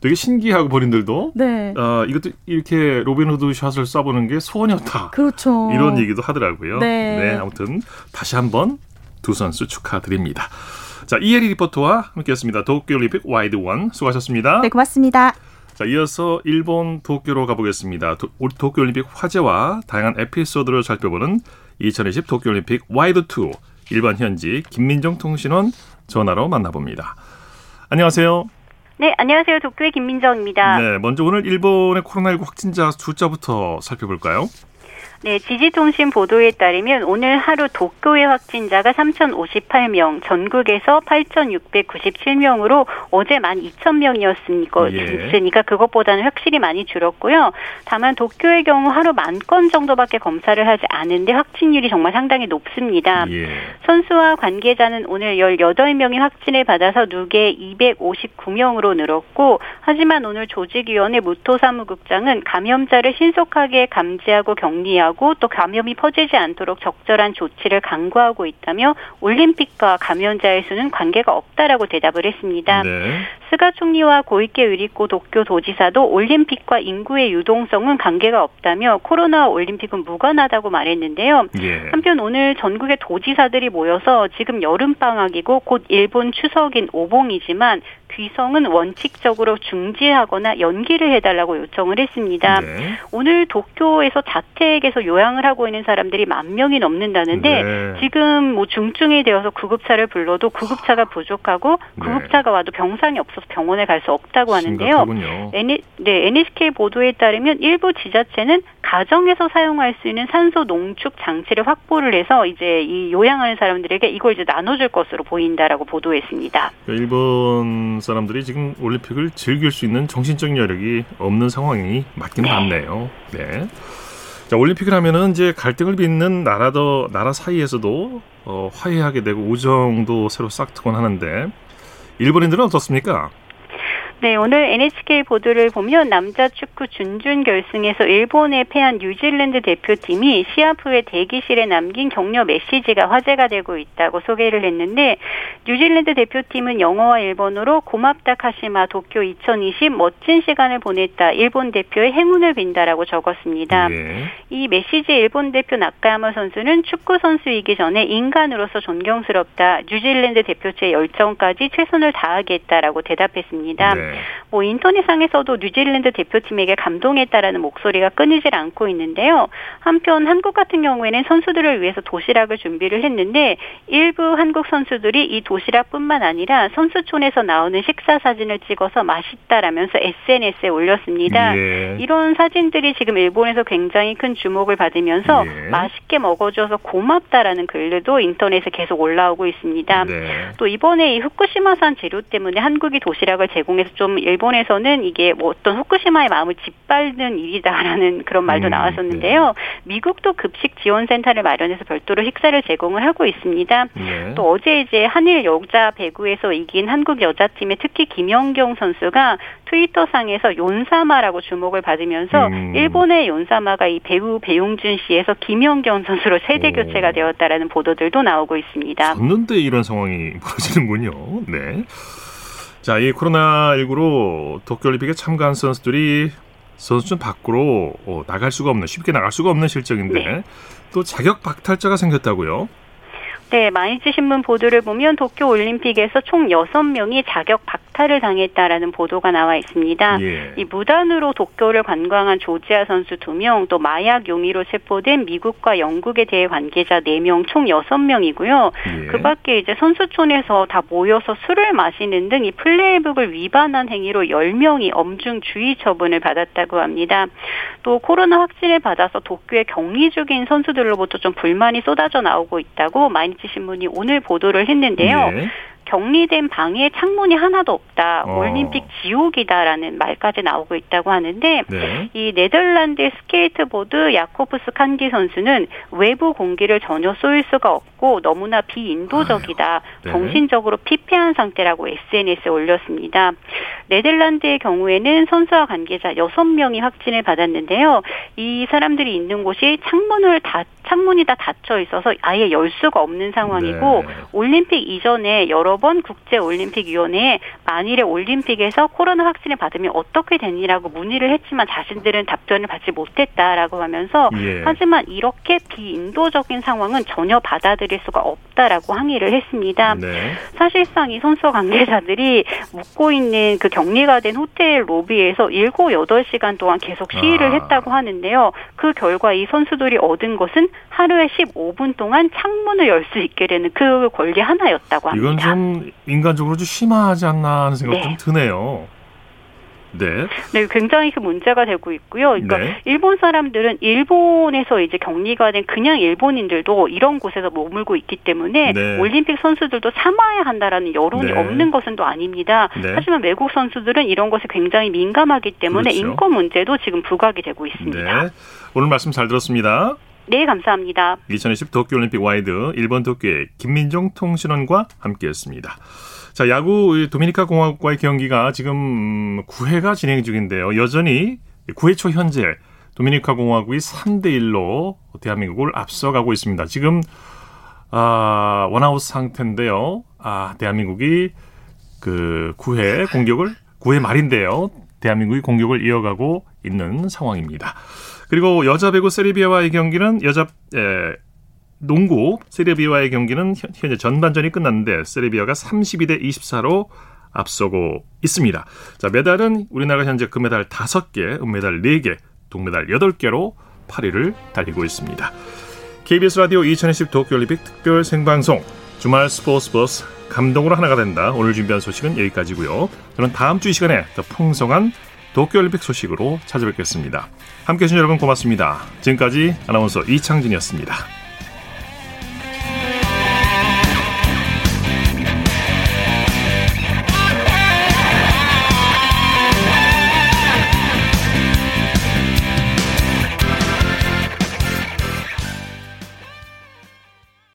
되게 신기하고 본인들도 네. 어, 이것도 이렇게 로빈 후드 샷을 쏴보는 게 소원이었다. 그렇죠. 이런 얘기도 하더라고요. 네. 네 아무튼 다시 한번 두 선수 축하드립니다. 자, 이혜리 리포터와 함께했습니다. 도쿄올림픽 와이드 원 수고하셨습니다. 네, 고맙습니다. 자, 이어서 일본 도쿄로 가보겠습니다. 도, 도쿄올림픽 화제와 다양한 에피소드를 살펴보는 2020 도쿄올림픽 와이드 일본 현지 김민정 통신원 전화로 만나봅니다. 안녕하세요. 네, 안녕하세요. 도쿄의 김민정입니다. 네, 먼저 오늘 일본의 코로나19 확진자 숫자부터 살펴볼까요? 네, 지지통신 보도에 따르면 오늘 하루 도쿄의 확진자가 3,058명, 전국에서 8,697명으로 어제 12,000명이었으니까 예. 그것보다는 확실히 많이 줄었고요. 다만 도쿄의 경우 하루 만 건 정도밖에 검사를 하지 않은데 확진율이 정말 상당히 높습니다. 예. 선수와 관계자는 오늘 18명이 확진을 받아서 누계 259명으로 늘었고 하지만 오늘 조직위원회 무토 사무국장은 감염자를 신속하게 감지하고 격리하고 하고 또 감염이 퍼지지 않도록 적절한 조치를 강구하고 있다며 올림픽과 감염자의 수는 관계가 없다라고 대답을 했습니다. 네. 스가 총리와 고이케 유리코 도쿄 도지사도 올림픽과 인구의 유동성은 관계가 없다며 코로나와 올림픽은 무관하다고 말했는데요. 예. 한편 오늘 전국의 도지사들이 모여서 지금 여름 방학이고 곧 일본 추석인 오봉이지만 귀성은 원칙적으로 중지하거나 연기를 해달라고 요청을 했습니다. 네. 오늘 도쿄에서 자택에서 요양을 하고 있는 사람들이 만 명이 넘는다는데 네. 지금 뭐 중증이 되어서 구급차를 불러도 구급차가 부족하고 네. 구급차가 와도 병상이 없어서 병원에 갈 수 없다고 하는데요. N, 네, NHK 보도에 따르면 일부 지자체는 가정에서 사용할 수 있는 산소 농축 장치를 확보를 해서 이제 이 요양하는 사람들에게 이걸 이제 나눠줄 것으로 보인다라고 보도했습니다. 일본 사람들이 지금 올림픽을 즐길 수 있는 정신적 여력이 없는 상황이 맞긴 네. 맞네요. 네. 자, 올림픽을 하면은 이제 갈등을 빚는 나라도 나라 사이에서도 어, 화해하게 되고 우정도 새로 싹 트곤 하는데 일본인들은 어떻습니까? 네, 오늘 NHK 보도를 보면 남자 축구 준준 결승에서 일본에 패한 뉴질랜드 대표팀이 시합 후에 대기실에 남긴 격려 메시지가 화제가 되고 있다고 소개를 했는데 뉴질랜드 대표팀은 영어와 일본어로 고맙다 카시마 도쿄 2020 멋진 시간을 보냈다. 일본 대표의 행운을 빈다라고 적었습니다. 예. 이 메시지 일본 대표 나카야마 선수는 축구 선수이기 전에 인간으로서 존경스럽다. 뉴질랜드 대표체의 열정까지 최선을 다하겠다라고 대답했습니다. 네. 뭐 인터넷상에서도 뉴질랜드 대표팀에게 감동했다라는 목소리가 끊이질 않고 있는데요. 한편 한국 같은 경우에는 선수들을 위해서 도시락을 준비를 했는데 일부 한국 선수들이 이 도시락뿐만 아니라 선수촌에서 나오는 식사 사진을 찍어서 맛있다라면서 SNS에 올렸습니다. 예. 이런 사진들이 지금 일본에서 굉장히 큰 주목을 받으면서 예. 맛있게 먹어줘서 고맙다라는 글들도 인터넷에 계속 올라오고 있습니다. 네. 또 이번에 이 후쿠시마산 재료 때문에 한국이 도시락을 제공해서 좀좀 일본에서는 이게 뭐 어떤 후쿠시마의 마음을 짓밟는 일이다라는 그런 말도 음, 나왔었는데요. 네. 미국도 급식 지원센터를 마련해서 별도로 식사를 제공을 하고 있습니다. 네. 또 어제 이제 한일 여자 배구에서 이긴 한국 여자팀의 특히 김연경 선수가 트위터상에서 윤사마라고 주목을 받으면서 음. 일본의 윤사마가 이 배우 배용준 씨에서 김연경 선수로 세대 교체가 되었다라는 보도들도 나오고 있습니다. 잡는데 이런 상황이 벌어지는군요. 네. 자, 이 코로나19로 도쿄올림픽에 참가한 선수들이 선수촌 밖으로 어, 나갈 수가 없는 쉽게 나갈 수가 없는 실정인데 네. 또 자격 박탈자가 생겼다고요? 네, 마이츠 신문 보도를 보면 도쿄 올림픽에서 총 6명이 자격 박탈을 당했다라는 보도가 나와 있습니다. 예. 이 무단으로 도쿄를 관광한 조지아 선수 2명, 또 마약 용의로 체포된 미국과 영국에 대해 관계자 4명 총 6명이고요. 예. 그 밖에 이제 선수촌에서 다 모여서 술을 마시는 등 이 플레이북을 위반한 행위로 10명이 엄중 주의 처분을 받았다고 합니다. 또 코로나 확진을 받아서 도쿄에 격리 중인 선수들로부터 좀 불만이 쏟아져 나오고 있다고 마이니치 신문이 오늘 보도를 했는데요. 네. 격리된 방에 창문이 하나도 없다. 어. 올림픽 지옥이다라는 말까지 나오고 있다고 하는데 네. 이 네덜란드 스케이트보드 야코프스 캔디 선수는 외부 공기를 전혀 쏘일 수가 없고 너무나 비인도적이다. 네. 정신적으로 피폐한 상태라고 SNS에 올렸습니다. 네덜란드의 경우에는 선수와 관계자 6명이 확진을 받았는데요. 이 사람들이 있는 곳이 창문을 다 창문이 다 닫혀 있어서 아예 열 수가 없는 상황이고 네. 올림픽 이전에 여러 번 국제올림픽위원회에 만일에 올림픽에서 코로나 확진을 받으면 어떻게 되니라고 문의를 했지만 자신들은 답변을 받지 못했다라고 하면서 예. 하지만 이렇게 비인도적인 상황은 전혀 받아들일 수가 없다라고 항의를 했습니다. 네. 사실상 이 선수 관계자들이 묵고 있는 그 격리가 된 호텔 로비에서 7, 8시간 동안 계속 시위를 아. 했다고 하는데요. 그 결과 이 선수들이 얻은 것은 하루에 15분 동안 창문을 열 수 있게 되는 그 권리 하나였다고 합니다. 이건 좀 인간적으로 좀 심하지 않나 하는 생각 네. 좀 드네요. 네. 네, 굉장히 그 문제가 되고 있고요. 그러니까 네. 일본 사람들은 일본에서 이제 격리가 된 그냥 일본인들도 이런 곳에서 머물고 있기 때문에 네. 올림픽 선수들도 참아야 한다라는 여론이 네. 없는 것은 또 아닙니다. 네. 하지만 외국 선수들은 이런 것에 굉장히 민감하기 때문에 그렇죠. 인권 문제도 지금 부각이 되고 있습니다. 네. 오늘 말씀 잘 들었습니다. 네, 감사합니다. 2020 도쿄올림픽 와이드 일본 도쿄의 김민정 통신원과 함께했습니다. 자, 야구 도미니카 공화국과의 경기가 지금 9회가 진행 중인데요. 여전히 9회 초 현재 도미니카 공화국이 3대 1로 대한민국을 앞서가고 있습니다. 지금 아, 원아웃 상태인데요. 아, 대한민국이 그 9회 공격을 9회 말인데요. 대한민국이 공격을 이어가고 있는 상황입니다. 그리고 여자 배구 세르비아와의 경기는 여자 에, 농구 세르비아와의 경기는 현재 전반전이 끝났는데 세르비아가 32대 24로 앞서고 있습니다. 자, 메달은 우리나라가 현재 금메달 5개, 은메달 4개, 동메달 8개로 8위를 달리고 있습니다. KBS 라디오 2020 도쿄올림픽 특별 생방송 주말 스포츠 버스 감동으로 하나가 된다. 오늘 준비한 소식은 여기까지고요. 저는 다음 주 이 시간에 더 풍성한 도쿄올림픽 소식으로 찾아뵙겠습니다. 함께해 주신 여러분 고맙습니다. 지금까지 아나운서 이창진이었습니다.